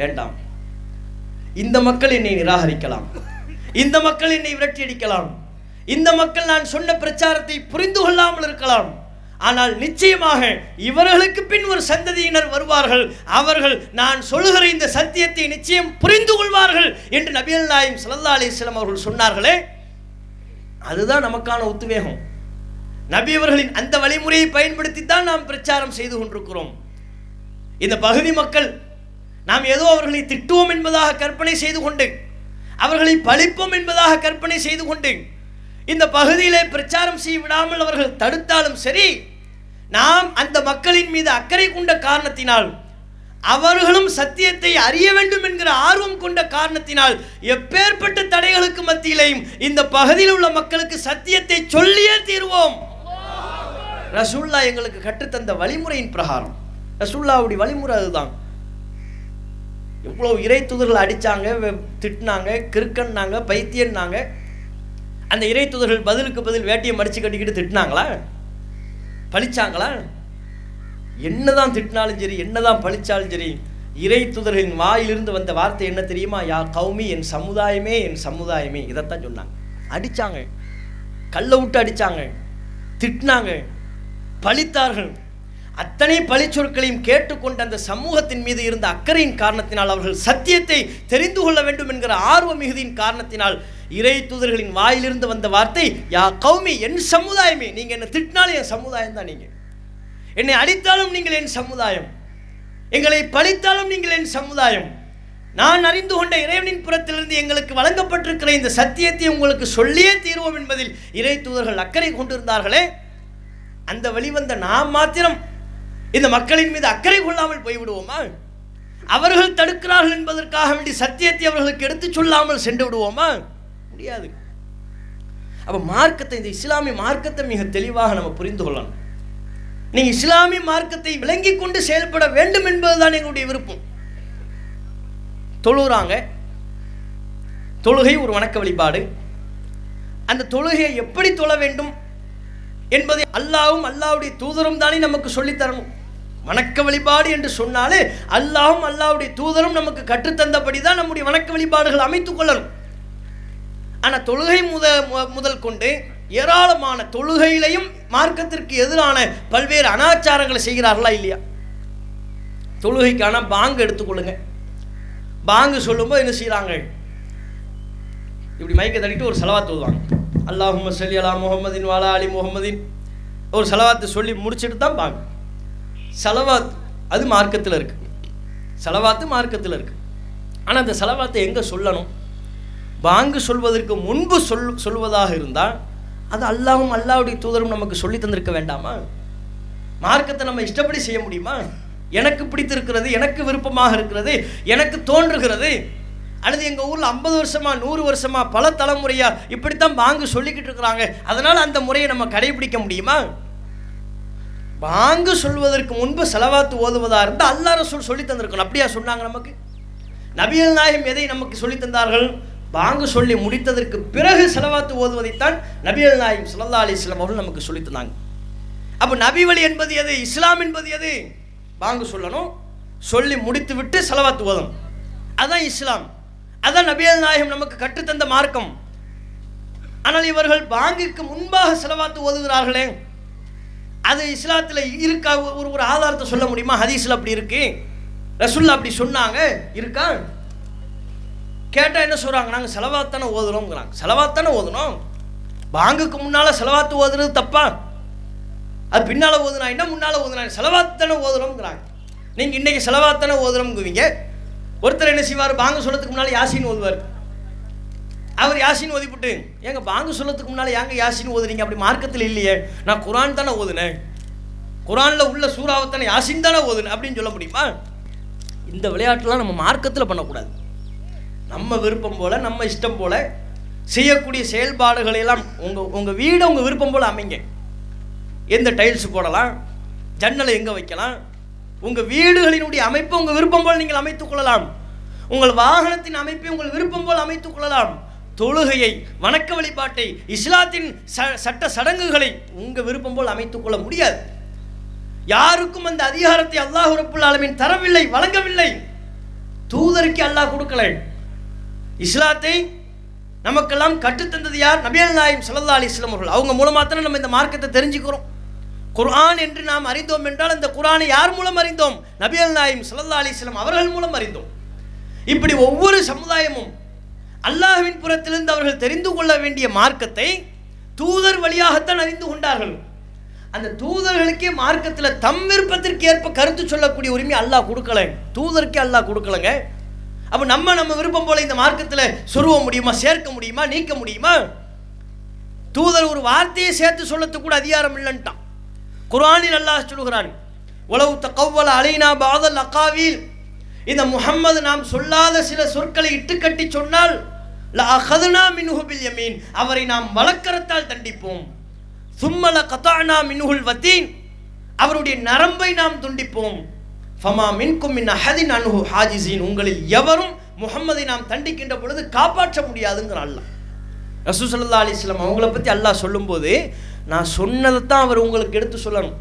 வேண்டாம். இந்த மக்கள் என்னை நிராகரிக்கலாம். இந்த மக்கள் என்னை விரட்டி அடிக்கலாம் இந்த மக்கள் நான் சொன்ன பிரச்சாரத்தை புரிந்து கொள்ளாமல் இருக்கலாம். ஆனால் நிச்சயமாக இவர்களுக்கு பின் ஒரு சந்ததியினர் வருவார்கள். அவர்கள் நான் சொல்லுகிற இந்த சத்தியத்தை நிச்சயம் புரிந்து கொள்வார்கள் என்று நபியல் நாயம் சல்லா அலைஹி அவர்கள் சொன்னார்களே. அதுதான் நமக்கான உத்வேகம். நபி அவர்களின் அந்த வழிமுறையை பயன்படுத்தி தான் நாம் பிரச்சாரம் செய்து கொண்டிருக்கிறோம். இந்த பகுதி மக்கள் நாம் ஏதோ அவர்களை திட்டுவோம் என்பதாக கற்பனை செய்து கொண்டு அவர்களை பழிப்போம் என்பதாக கற்பனை செய்து கொண்டேன் இந்த பகுதியிலே பிரச்சாரம் செய்ய விடாமல் அவர்கள் தடுத்தாலும் சரி நாம் அந்த மக்களின் மீது அக்கறை கொண்ட காரணத்தினால் அவர்களும் சத்தியத்தை அறிய வேண்டும் என்கிற ஆர்வம் கொண்ட காரணத்தினால் எப்பேற்பட்ட தடைகளுக்கு மத்தியிலையும் இந்த பகுதியில் உள்ள மக்களுக்கு சத்தியத்தை சொல்லியே தீர்வோம். ரசூல்லா எங்களுக்கு கற்றுத்தந்த வழிமுறையின் பிரகாரம். ரசூல்லாவுடைய வழிமுறை அதுதான். எவ்வளோ இறை துதர்கள் அடித்தாங்க திட்டினாங்க கிறுக்கன்னாங்க பைத்தியன்னாங்க அந்த இறை தூதர்கள் பதிலுக்கு பதில் வேட்டியை மடிச்சு கட்டிக்கிட்டு திட்டினாங்களா? பழிச்சாங்களா? என்னதான் திட்டினாலும் சரி என்னதான் பழிச்சாலும் சரி இறை தூதர்களின் வாயிலிருந்து வந்த வார்த்தை என்ன தெரியுமா? யா கௌமி என் சமுதாயமே என் சமுதாயமே. இதைத்தான் சொன்னாங்க. அடித்தாங்க கல்லை விட்டு அடித்தாங்க திட்டினாங்க. பழித்தார்கள். அத்தனை பழிச்சொற்களையும் கேட்டுக்கொண்ட அந்த சமூகத்தின் மீது இருந்த அக்கறையின் காரணத்தினால் அவர்கள் சத்தியத்தை தெரிந்து கொள்ள வேண்டும் என்கிற ஆர்வ மிகுதியின் காரணத்தினால் இறை தூதர்களின் வாயிலிருந்து வந்த வார்த்தை யா கௌமி என் சமுதாயமே நீங்க என்ன திட்டினாலும் என் சமுதாயம் தான் நீங்க. என்னை அடித்தாலும் நீங்கள் என் சமுதாயம். எங்களை பழித்தாலும் நீங்கள் என் சமுதாயம். நான் அறிந்து கொண்ட இறைவனின் புறத்திலிருந்து எங்களுக்கு வழங்கப்பட்டிருக்கிற இந்த சத்தியத்தை உங்களுக்கு சொல்லியே தீர்வோம் என்பதில் இறை தூதர்கள் அக்கறை கொண்டிருந்தார்களே. அந்த வழிவந்த நாம் மாத்திரம் இந்த மக்களின் மீது அக்கறை கொள்ளாமல் போய்விடுவோமா? அவர்கள் தடுக்கிறார்கள் என்பதற்காக வேண்டி சத்தியத்தை அவர்களுக்கு எடுத்துச் சொல்லாமல் சென்று விடுவோமா? முடியாது. அப்ப மார்க்கத்தை இந்த இஸ்லாமிய மார்க்கத்தை மிக தெளிவாக நம்ம புரிந்து கொள்ளணும். நீ இஸ்லாமிய மார்க்கத்தை விளங்கி கொண்டு செயல்பட வேண்டும் என்பதுதான் எங்களுடைய விருப்பம். தொழுகிறாங்க. தொழுகை ஒரு வணக்க வழிபாடு. அந்த தொழுகையை எப்படி தொழ வேண்டும் என்பதை அல்லாவும் அல்லாவுடைய தூதரும் தானே நமக்கு சொல்லித்தரணும் வணக்க வழிபாடு என்று சொன்னாலே அல்லாவும் அல்லாவுடைய தூதரும் நமக்கு கற்றுத்தந்தபடி தான் நம்முடைய வணக்க வழிபாடுகள் அமைத்துக் கொள்ளணும். ஆனால் தொழுகை முத முதல் கொண்டு ஏராளமான தொழுகையிலையும் மார்க்கத்திற்கு எதிரான பல்வேறு அனாச்சாரங்களை செய்கிறார்களா இல்லையா? தொழுகைக்கான பாங்கு எடுத்துக்கொள்ளுங்க பாங்கு சொல்லும்போது என்ன செய்கிறாங்க இப்படி மைக்கை தட்டிட்டு ஒரு செலவாத்து ஓதுவாங்க அல்லாஹும் சலி அலா முகமதின் வாலா அலி முகமதின் ஒரு செலவாத்து சொல்லி முடிச்சிட்டு தான் பாங்கு. செலவாத் அது மார்க்கத்தில் இருக்குது செலவாத்து மார்க்கத்தில் இருக்குது ஆனால் அந்த செலவாத்தை எங்கே சொல்லணும்? பாங்கு சொல்வதற்கு முன்பு சொல் சொல்வதாக இருந்தால் அது அல்லாவும் அல்லாவுடைய தூதரும் நமக்கு சொல்லி தந்திருக்க வேண்டாமா? மார்க்கத்தை நம்ம இஷ்டப்படி செய்ய முடியுமா? எனக்கு பிடித்திருக்கிறது எனக்கு விருப்பமாக இருக்கிறது எனக்கு தோன்றுகிறது. அல்லது எங்கள் ஊரில் ஐம்பது வருஷமா நூறு வருஷமா பல தலைமுறையா இப்படித்தான் பாங்கு சொல்லிக்கிட்டு இருக்கிறாங்க. அதனால் அந்த முறையை நம்ம கடைபிடிக்க முடியுமா? பாங்கு சொல்வதற்கு முன்பு செலவாத்து ஓதுவதாக இருந்தால் அல்லா ரசூல் சொல்லி தந்திருக்கணும். அப்படியா சொன்னாங்க நமக்கு? நபியல் நாயகம் எதை நமக்கு சொல்லி தந்தார்கள்? பாங்கு சொல்லி முடித்ததற்கு பிறகு செலவாத்து ஓதுவதைத்தான் நபிகள் நாயகம் சுல்லா அலி இஸ்லாம் அவர்கள் நமக்கு சொல்லி தந்தாங்க. அப்போ நபி வழி என்பது எது? இஸ்லாம் என்பது எது? பாங்கு சொல்லணும். சொல்லி முடித்து விட்டு செலவாத்து ஓதணும். அதுதான் இஸ்லாம். அதான் நபியல் நாயகம் நமக்கு கற்றுத்தந்த மார்க்கம். ஆனால் இவர்கள் பாங்கிற்கு முன்பாக செலவாத்து ஓதுகிறார்களே. அது இஸ்லாத்தில் இருக்கா? ஒரு ஒரு ஆதாரத்தை சொல்ல முடியுமா? ஹதீஸில் அப்படி இருக்கு. ரசுல்லா அப்படி சொன்னாங்க. இருக்கா? கேட்டால் என்ன சொல்கிறாங்க நாங்கள் செலவாத்தானே ஓதுறோங்கிறாங்க செலவாத்தானே ஓதுனோம் பாங்குக்கு முன்னால் செலவாத்து ஓதுறது தப்பா? அது பின்னால் ஓதுனா என்ன முன்னால் ஓதுனா? செலவாத்தானே ஓதுறோங்கிறாங்க நீங்கள் இன்றைக்கி செலவாத்தானே ஓதுறோங்குவீங்க ஒருத்தர் என்ன செய்வார்? பாங்கு சொல்லத்துக்கு முன்னால் யாசின்னு ஓதுவார். அவர் யாசின் ஓதிப்புட்டு ஏங்க பாங்கு சொல்லத்துக்கு முன்னால் ஏங்க யாசின் ஓதுறீங்க? அப்படி மார்க்கத்தில் இல்லையே. நான் குரான் தானே ஓதுனேன். குரானில் உள்ள சூறாவை தானே யாசின் தானே ஓதுனேன். அப்படின்னு சொல்ல முடியுமா? இந்த விளையாட்டுலாம் நம்ம மார்க்கத்தில் பண்ணக்கூடாது. நம்ம விருப்பம் போல் நம்ம இஷ்டம் போல் செய்யக்கூடிய செயல்பாடுகளை எல்லாம் உங்கள் உங்கள் வீடை உங்கள் விருப்பம் போல் அமைங்க. எந்த டைல்ஸ் போடலாம் ஜன்னலை எங்கே வைக்கலாம் உங்கள் வீடுகளினுடைய அமைப்பை உங்கள் விருப்பம் போல் நீங்கள் அமைத்துக் கொள்ளலாம். உங்கள் வாகனத்தின் அமைப்பை உங்கள் விருப்பம் போல் அமைத்துக் கொள்ளலாம். தொழுகையை வணக்க வழிபாட்டை இஸ்லாத்தின் ச சட்ட சடங்குகளை உங்கள் விருப்பம் போல் அமைத்துக் கொள்ள முடியாது. யாருக்கும் அந்த அதிகாரத்தை அல்லாஹ் ரப்புல் அளவின் தரவில்லை வழங்கவில்லை. தூதருக்கு அல்லாஹ் கொடுக்கலை. இஸ்லாத்தை நமக்கெல்லாம் கற்றுத்தந்தது யார்? நபியல் நாயம் சல்லா அலிஸ்லாம் அவர்கள். அவங்க மூலமாக தானே நம்ம இந்த மார்க்கத்தை தெரிஞ்சுக்கிறோம். குர்ஆன் என்று நாம் அறிந்தோம் என்றால் அந்த குரானை யார் மூலம் அறிந்தோம்? நபியல் நாயம் சல்லா அலிஸ்லாம் அவர்கள் மூலம் அறிந்தோம். இப்படி ஒவ்வொரு சமுதாயமும் அல்லாஹ்வின் புறத்திலிருந்து அவர்கள் தெரிந்து கொள்ள வேண்டிய மார்க்கத்தை தூதர் வழியாகத்தான் அறிந்து கொண்டார்கள். அந்த தூதர்களுக்கே மார்க்கத்தில் தம் விருப்பத்திற்கு ஏற்ப கருத்து சொல்லக்கூடிய உரிமை அல்லாஹ் கொடுக்கல. தூதருக்கே அல்லாஹ் கொடுக்கலங்க. அப்போ நம்ம நம்ம விருப்பம் போல இந்த மார்க்கத்தில் சொருவ முடியுமா சேர்க்க முடியுமா நீக்க முடியுமா? தூதர் ஒரு வார்த்தையை சேர்த்து சொல்லத்துக்கு அதிகாரம் இல்லைன்ட்டான். குரானில் அல்லாஹ் சொல்லுகிறான் உளவு தகவல் அலைனா பாதல் அக்காவில் இந்த முகம்மது நாம் சொல்லாத சில சொற்களை இட்டுக்கட்டி சொன்னால் லஹதுனா மின்ஹுபில் யமீன். அவரை நாம் வழக்கரத்தால் தண்டிப்போம். சும்மல கதானா மின்ஹுல் வத்தீன் அவருடைய நரம்பை நாம் துண்டிப்போம். ஃபமா மின்கும் மின் அஹதின் அனுகு ஹாஜிசின். உங்களில் எவரும் முகம்மதை நாம் தண்டிக்கின்ற பொழுது காப்பாற்ற முடியாதுங்கிற அல்லாஹ். ரசூசல்லா அலிஸ்லாம் அவங்கள பற்றி அல்லாஹ் சொல்லும்போது நான் சொன்னதை தான் அவர் உங்களுக்கு எடுத்து சொல்லணும்.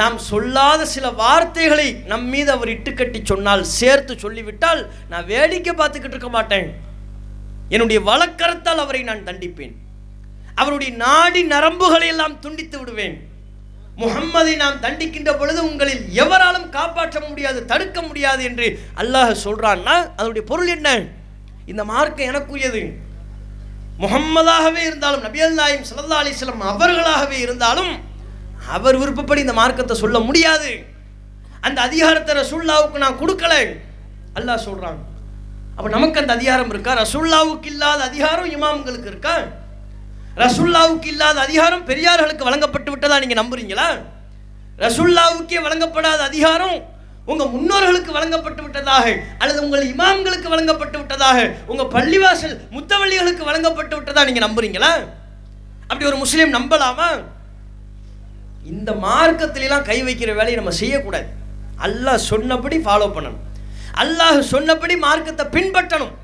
நாம் சொல்லாத சில வார்த்தைகளை நம் மீது அவர் இட்டுக்கட்டி சொன்னால் சேர்த்து சொல்லிவிட்டால் நான் வேடிக்கை பார்த்துக்கிட்டு இருக்க மாட்டேன். என்னுடைய வழக்கரத்தால் அவரை நான் தண்டிப்பேன். அவருடைய நாடி நரம்புகளை எல்லாம் துண்டித்து விடுவேன். முகம்மதை நாம் தண்டிக்கின்ற பொழுது உங்களில் எவராலும் காப்பாற்ற முடியாது தடுக்க முடியாது என்று அல்லாஹ் சொல்கிறான்னா அதனுடைய பொருள் என்ன? இந்த மார்க்கம் எனக்குரியது. முகம்மதாகவே இருந்தாலும் நபியல் நாயும் சல்லா அலிஸ்லாம் அவர்களாகவே இருந்தாலும் அவர் விருப்பப்படி இந்த மார்க்கத்தை சொல்ல முடியாது. அந்த அதிகாரத்தை ரசூல்லாவுக்கு நான் கொடுக்கல. அல்லாஹ் சொல்கிறான் அப்போ நமக்கு அந்த அதிகாரம் இருக்கா? ரசூல்லாவுக்கு இல்லாத அதிகாரம் இமாம்களுக்கு இருக்கா? ரசுல்லாவுக்கு இல்லாத அதிகாரம் பெரியார்களுக்கு வழங்கப்பட்டு விட்டதா நீங்க நம்புறீங்களா? ரசுல்லாவுக்கே வழங்கப்படாத அதிகாரம் உங்க முன்னோர்களுக்கு வழங்கப்பட்டு விட்டதாக அல்லது உங்கள் இமாம்களுக்கு வழங்கப்பட்டு விட்டதாக உங்க பள்ளிவாசல் முத்தவள்ளிகளுக்கு வழங்கப்பட்டு விட்டதா நீங்க நம்புறீங்களா? அப்படி ஒரு முஸ்லீம் நம்பலாமா? இந்த மார்க்கத்திலாம் கை வைக்கிற வேலையை நம்ம செய்யக்கூடாது. அல்லாஹ் சொன்னபடி ஃபாலோ பண்ணணும். அல்லாஹ் சொன்னபடி மார்க்கத்தை பின்பற்றணும்.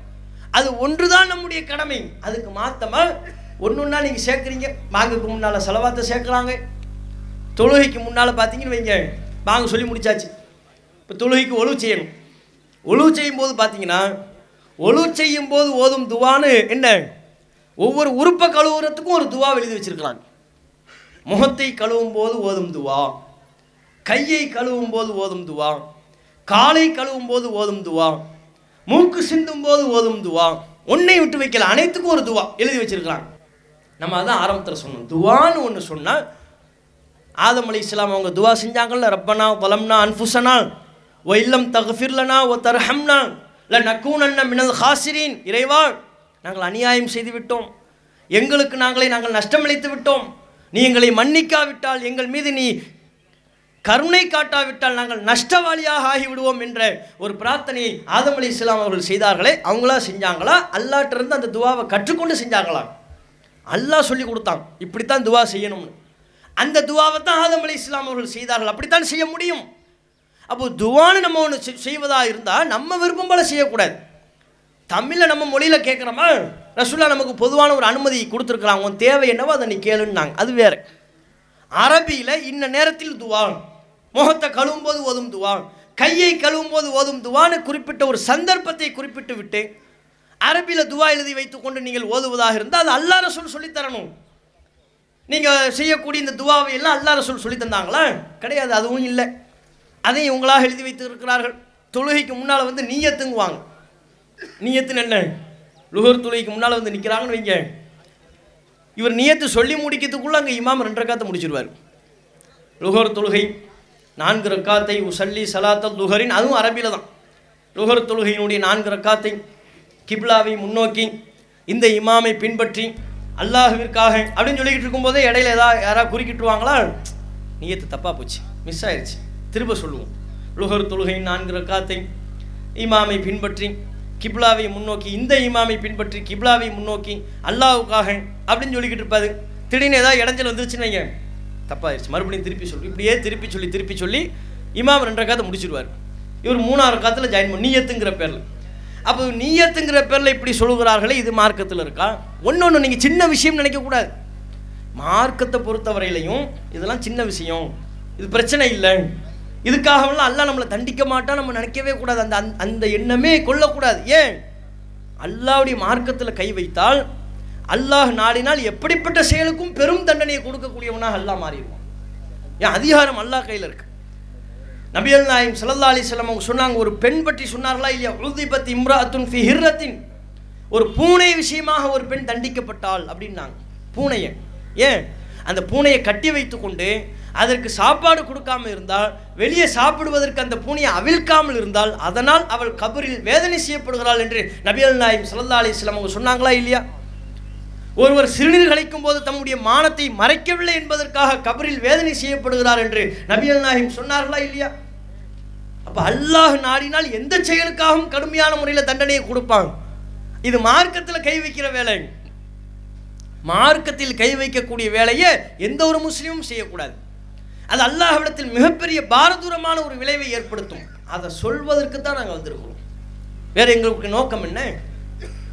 அது ஒன்றுதான் நம்முடைய கடமை. அதுக்கு மாத்தமாக ஒன்று ஒன்றா நீங்கள் சேர்க்குறீங்க. மாங்குக்கு முன்னால் செலவாத்தை சேர்க்குறாங்க தொழுகைக்கு முன்னால் பார்த்தீங்கன்னு வைங்க. மாங்கு சொல்லி முடிச்சாச்சு. இப்போ தொழுகைக்கு ஒழு செய்யணும். ஒழு செய்யும் போது பார்த்தீங்கன்னா ஒழு செய்யும் போது ஓதும் துவான்னு என்ன? ஒவ்வொரு உறுப்பை கழுவுறதுக்கும் ஒரு துவா எழுதி வச்சிருக்கலாம் முகத்தை கழுவும் போது ஓதும் துவா. கையை கழுவும் போது ஓதும் துவா. காலை கழுவும் போது ஓதும் துவா. மூக்கு சிந்தும் போது ஓதும் துவா. ஒன்றை விட்டு வைக்கல. அனைத்துக்கும் ஒரு துவா எழுதி வச்சிருக்கிறாங்க. நம்ம அதான் ஆரம்பத்தில் சொன்னோம். துவான்னு ஒன்று சொன்னால் ஆதம் அலி இஸ்லாம் அவங்க துவா செஞ்சாங்கல்ல ரப்பனா வலம்னா அன்ஃபுசனா ஓ இல்லம் தகஃபிர்லனா ஓ தர்ஹம்னா இல்லை நக்கூனன்ன மினல் ஹாசிரீன். இறைவா நாங்கள் அநியாயம் செய்து விட்டோம் எங்களுக்கு நாங்களே நாங்கள் நஷ்டமளித்து விட்டோம். நீ எங்களை மன்னிக்காவிட்டால் எங்கள் மீது நீ கருணை காட்டாவிட்டால் நாங்கள் நஷ்டவாளியாக ஆகிவிடுவோம் என்ற ஒரு பிரார்த்தனையை ஆதம் அலி இஸ்லாம் அவர்கள் செய்தார்களே அவங்களா செஞ்சாங்களா? அல்லாட்டிருந்து அந்த துவாவை கற்றுக்கொண்டு செஞ்சாங்களா அல்லாஹ் சொல்லி கொடுத்தான். இப்படித்தான் துவா செய்யணும்னு. அந்த துவாவை தான் ஆதம் அலி இஸ்லாம் அவர்கள் செய்தார்கள். அப்படித்தான் செய்ய முடியும். அப்போ துவான்னு நம்ம ஒன்று செய்வதாக இருந்தால் நம்ம விருப்பம் போல செய்யக்கூடாது. தமிழில் நம்ம மொழியில் கேட்குறோமா ரசுல்லா நமக்கு பொதுவான ஒரு அனுமதி கொடுத்துருக்குறாங்க உன் தேவை என்னவோ அதை நீ கேளுன்னாங்க. அது வேறு. அரபியில் இன்ன நேரத்தில் துவா. முகத்தை கழுவும் போது ஓதும் துவா. கையை கழுவும் போது ஓதும் துவான்னு குறிப்பிட்ட ஒரு சந்தர்ப்பத்தை குறிப்பிட்டு விட்டு அரபியில் துவா எழுதி வைத்துக்கொண்டு நீங்கள் ஓதுவதாக இருந்தால் அது அல்லா ரசூல் சொல்லித் தரணும் நீங்கள் செய்யக்கூடிய இந்த துவாவை எல்லாம் அல்லா ரசூல் சொல்லி தந்தாங்களா கிடையாது அதுவும் இல்லை. அதையும் இவங்களாக எழுதி வைத்து இருக்கிறார்கள் தொழுகைக்கு முன்னால் வந்து நீயத்துங்குவாங்க நீயத்துன்னு என்ன? லுகர் தொழுகைக்கு முன்னால் வந்து நிற்கிறாங்கன்னு வைங்க. இவர் நியத்து சொல்லி முடிக்கிறதுக்குள்ளே அங்கே இமாம் ரெண்டு ரக்காத்தை முடிச்சிருவார். லுகர் தொழுகை நான்கு ரக்காத்தை உசல்லி சலாத்தல் லுகரின் அதுவும் அரபியில் தான். லுகர் தொழுகையினுடைய நான்கு ரக்காத்தை கிப்லாவை முன்னோக்கி இந்த இமாமை பின்பற்றி அல்லாஹுவிற்காக அப்படின்னு சொல்லிக்கிட்டு இருக்கும்போதே இடையில ஏதாவது யாராவது குறுக்கிட்டுருவாங்களா? நீயத்து தப்பாக போச்சு. மிஸ் ஆயிடுச்சு திரும்ப சொல்லுவோம். லுகர் தொழுகை நான்கு ரக்காத்தை இமாமை பின்பற்றி கிப்லாவை முன்னோக்கி இந்த இமாமை பின்பற்றி கிப்லாவை முன்னோக்கி அல்லாவுக்காக அப்படின்னு சொல்லிக்கிட்டு இருப்பாது திடீர்னு ஏதாவது இடைஞ்சல் வந்துருச்சுன்னு வைங்க. தப்பாயிருச்சு. மறுபடியும் திருப்பி சொல்லி. இப்படியே திருப்பி சொல்லி திருப்பி சொல்லி இமாம் ரெண்டரை ரக்காத்தை முடிச்சிடுவார் இவர் மூணாறு காத்தில் ஜாயின் பண்ணி நீயத்துங்கிற பேரில். அப்போ நீயத்துங்கிற பேரில் இப்படி சொல்லுகிறார்களே இது மார்க்கத்தில் இருக்கா? ஒன்று ஒன்று நீங்கள் சின்ன விஷயம் நினைக்கக்கூடாது மார்க்கத்தை பொறுத்தவரையிலையும் இதெல்லாம் சின்ன விஷயம். இது பிரச்சனை இல்லை. இதுக்காகவெல்லாம் அல்லாஹ் நம்மளை தண்டிக்க மாட்டான் நம்ம நினைக்கவே கூடாது. அந்த அந்த- அந்த எண்ணமே கொள்ளக்கூடாது ஏன்? அல்லாவுடைய மார்க்கத்தில் கை வைத்தால் அல்லாஹ் நாடினால் எப்படிப்பட்ட செயலுக்கும் பெரும் தண்டனையை கொடுக்கக்கூடியவனாக அல்லாஹ் மாறிடுவான். ஏன் அதிகாரம் அல்லாஹ் கையில் இருக்கு. நபியல் நாயம் சல்லா அலைஹி அவங்க சொன்னாங்க ஒரு பெண் பற்றி சொன்னார்களா இல்லையா? உல்திபத் இம்ராத்துன் ஃபி ஹிர்ரத்தின். ஒரு பூனை விஷயமாக ஒரு பெண் தண்டிக்கப்பட்டாள் அப்படின்னாங்க. பூனையை. ஏன்? அந்த பூனையை கட்டி வைத்துக்கொண்டு அதற்கு சாப்பாடு கொடுக்காமல் இருந்தால் வெளியே சாப்பிடுவதற்கு அந்த பூனையை அவிழ்க்காமல் இருந்தால் அதனால் அவள் கபரில் வேதனை செய்யப்படுகிறாள் என்று நபியல் நாயம் சல்லா அலைஹி அவங்க சொன்னாங்களா இல்லையா? ஒருவர் சிறுநீர் கழிக்கும் போது தம்முடைய மானத்தை மறைக்கவில்லை என்பதற்காக கபரில் வேதனை செய்யப்படுகிறார் என்று நபியல் நாயிம் சொன்னார்களா இல்லையா? அப்போ அல்லாஹ் நாடினால் எந்த செயலுக்காகவும் கடுமையான முறையில் தண்டனையை கொடுப்பான்? இது மார்க்கத்தில் கை வைக்கிற வேலை. மார்க்கத்தில் கை வைக்கக்கூடிய வேலையை எந்த ஒரு முஸ்லீமும் செய்யக்கூடாது. அது அல்லாஹ்விடத்தில் மிகப்பெரிய பாரதூரமான ஒரு விளைவை ஏற்படுத்தும். அதை சொல்வதற்கு தான் நாங்கள் வந்திருக்கிறோம். வேறு எங்களுக்கு நோக்கம் என்ன?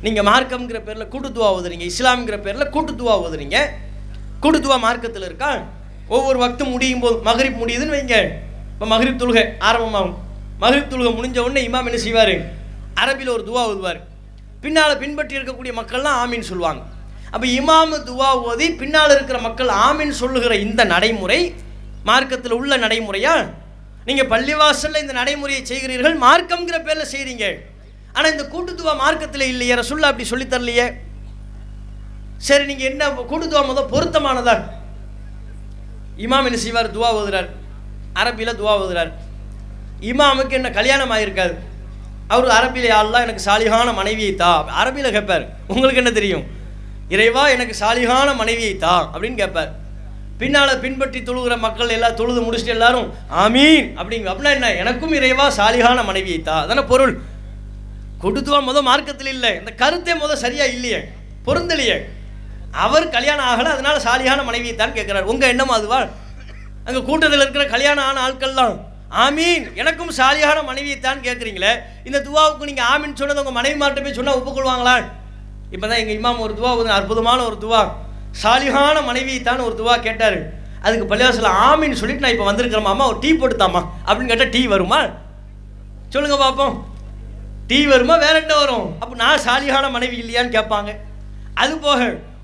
நீங்கள் மார்க்கம்ங்கிற பேரில் கூட்டுத்துவா ஓதுறீங்க இஸ்லாம்ங்கிற பேரில் கூட்டுத்துவா ஓதுறீங்க. கூட்டுத்துவா மார்க்கத்தில் இருக்கா? ஒவ்வொரு வக்தும் முடியும் போது மகரிப் முடியுதுன்னு வைங்க. இப்போ மகரிப் தொழுகை ஆரம்பமாகும். மகரிப் தொழுகை முடிஞ்ச உடனே இமாம் என்ன செய்வார்? அரபியில் ஒரு துவா ஓதுவார். பின்னால் பின்பற்றி இருக்கக்கூடிய மக்கள்லாம் ஆமின்னு சொல்லுவாங்க. அப்போ இமாமு துவா ஓதி பின்னால் இருக்கிற மக்கள் ஆமீன் சொல்லுகிற இந்த நடைமுறை மார்க்கத்தில் உள்ள நடைமுறையா? நீங்கள் பள்ளிவாசலில் இந்த நடைமுறையை செய்கிறீர்கள் மார்க்கம்ங்கிற பேரில் செய்கிறீங்க ஆனால் இந்த கூட்டுத்துவா மார்க்கத்தில் இல்லையே ரசுல்லா அப்படி சொல்லித்தரலையே சரி நீங்கள் என்ன கூட்டுத்துவா முதல் பொருத்தமானதா? இமாம் என்ன செய்வார்? துவா ஓதுறார். அரபியில் துவா ஓதுறார். இமாமுக்கு என்ன கல்யாணம் ஆகியிருக்காது அவர் அரபியில் யாரெல்லாம் எனக்கு சாலிகான மனைவியை தா. அரபியில் கேட்பார் உங்களுக்கு என்ன தெரியும்? இறைவா எனக்கு சாலிகான மனைவியை தா. அப்படின்னு கேட்பார் பின்னால் பின்பற்றி தொழுகிற மக்கள் எல்லாம் தொழுது முடிச்சுட்டு எல்லாரும் ஆமீன். அப்படிங்க அப்படின்னா என்ன? எனக்கும் இறைவா சாலிகான மனைவியை தா. அதான பொருள். கொடுத்துவா முதல் மார்க்கத்தில் இல்லை. இந்த கருத்தே முதல் சரியாக இல்லையே. பொருந்தலையே. அவர் கல்யாணம் ஆகலை அதனால சாலியான மனைவியை தான் கேட்குறாரு உங்கள் எண்ணம் அதுவா? அங்கே கூட்டத்தில் இருக்கிற கல்யாணம் ஆன ஆட்கள்லாம் ஆமீன் எனக்கும் சாலியான மனைவியை தான் கேட்குறீங்களே. இந்த துவாவுக்கு நீங்கள் ஆமீன் சொன்னது உங்கள் மனைவி மார்ட்ட போய் சொன்னால் ஒப்புக்கொள்வாங்களா? இப்போ தான் எங்கள் இமாம் ஒரு துவா ஒரு அற்புதமான ஒரு துவா. சாலியான மனைவியை தான் ஒரு துவா கேட்டார். அதுக்கு பள்ளிவாசல ஆமீன் சொல்லிட்டு நான் இப்போ வந்திருக்கிறேம்மா அம்மா ஒரு டீ போட்டுத்தாமா அப்படின்னு கேட்டால் டீ வருமா? சொல்லுங்க பார்ப்போம் டீ வருமா? வேற என்ன வரும்? அப்போ நான் சாலியான மனைவி இல்லையான்னு கேட்பாங்க. அது போக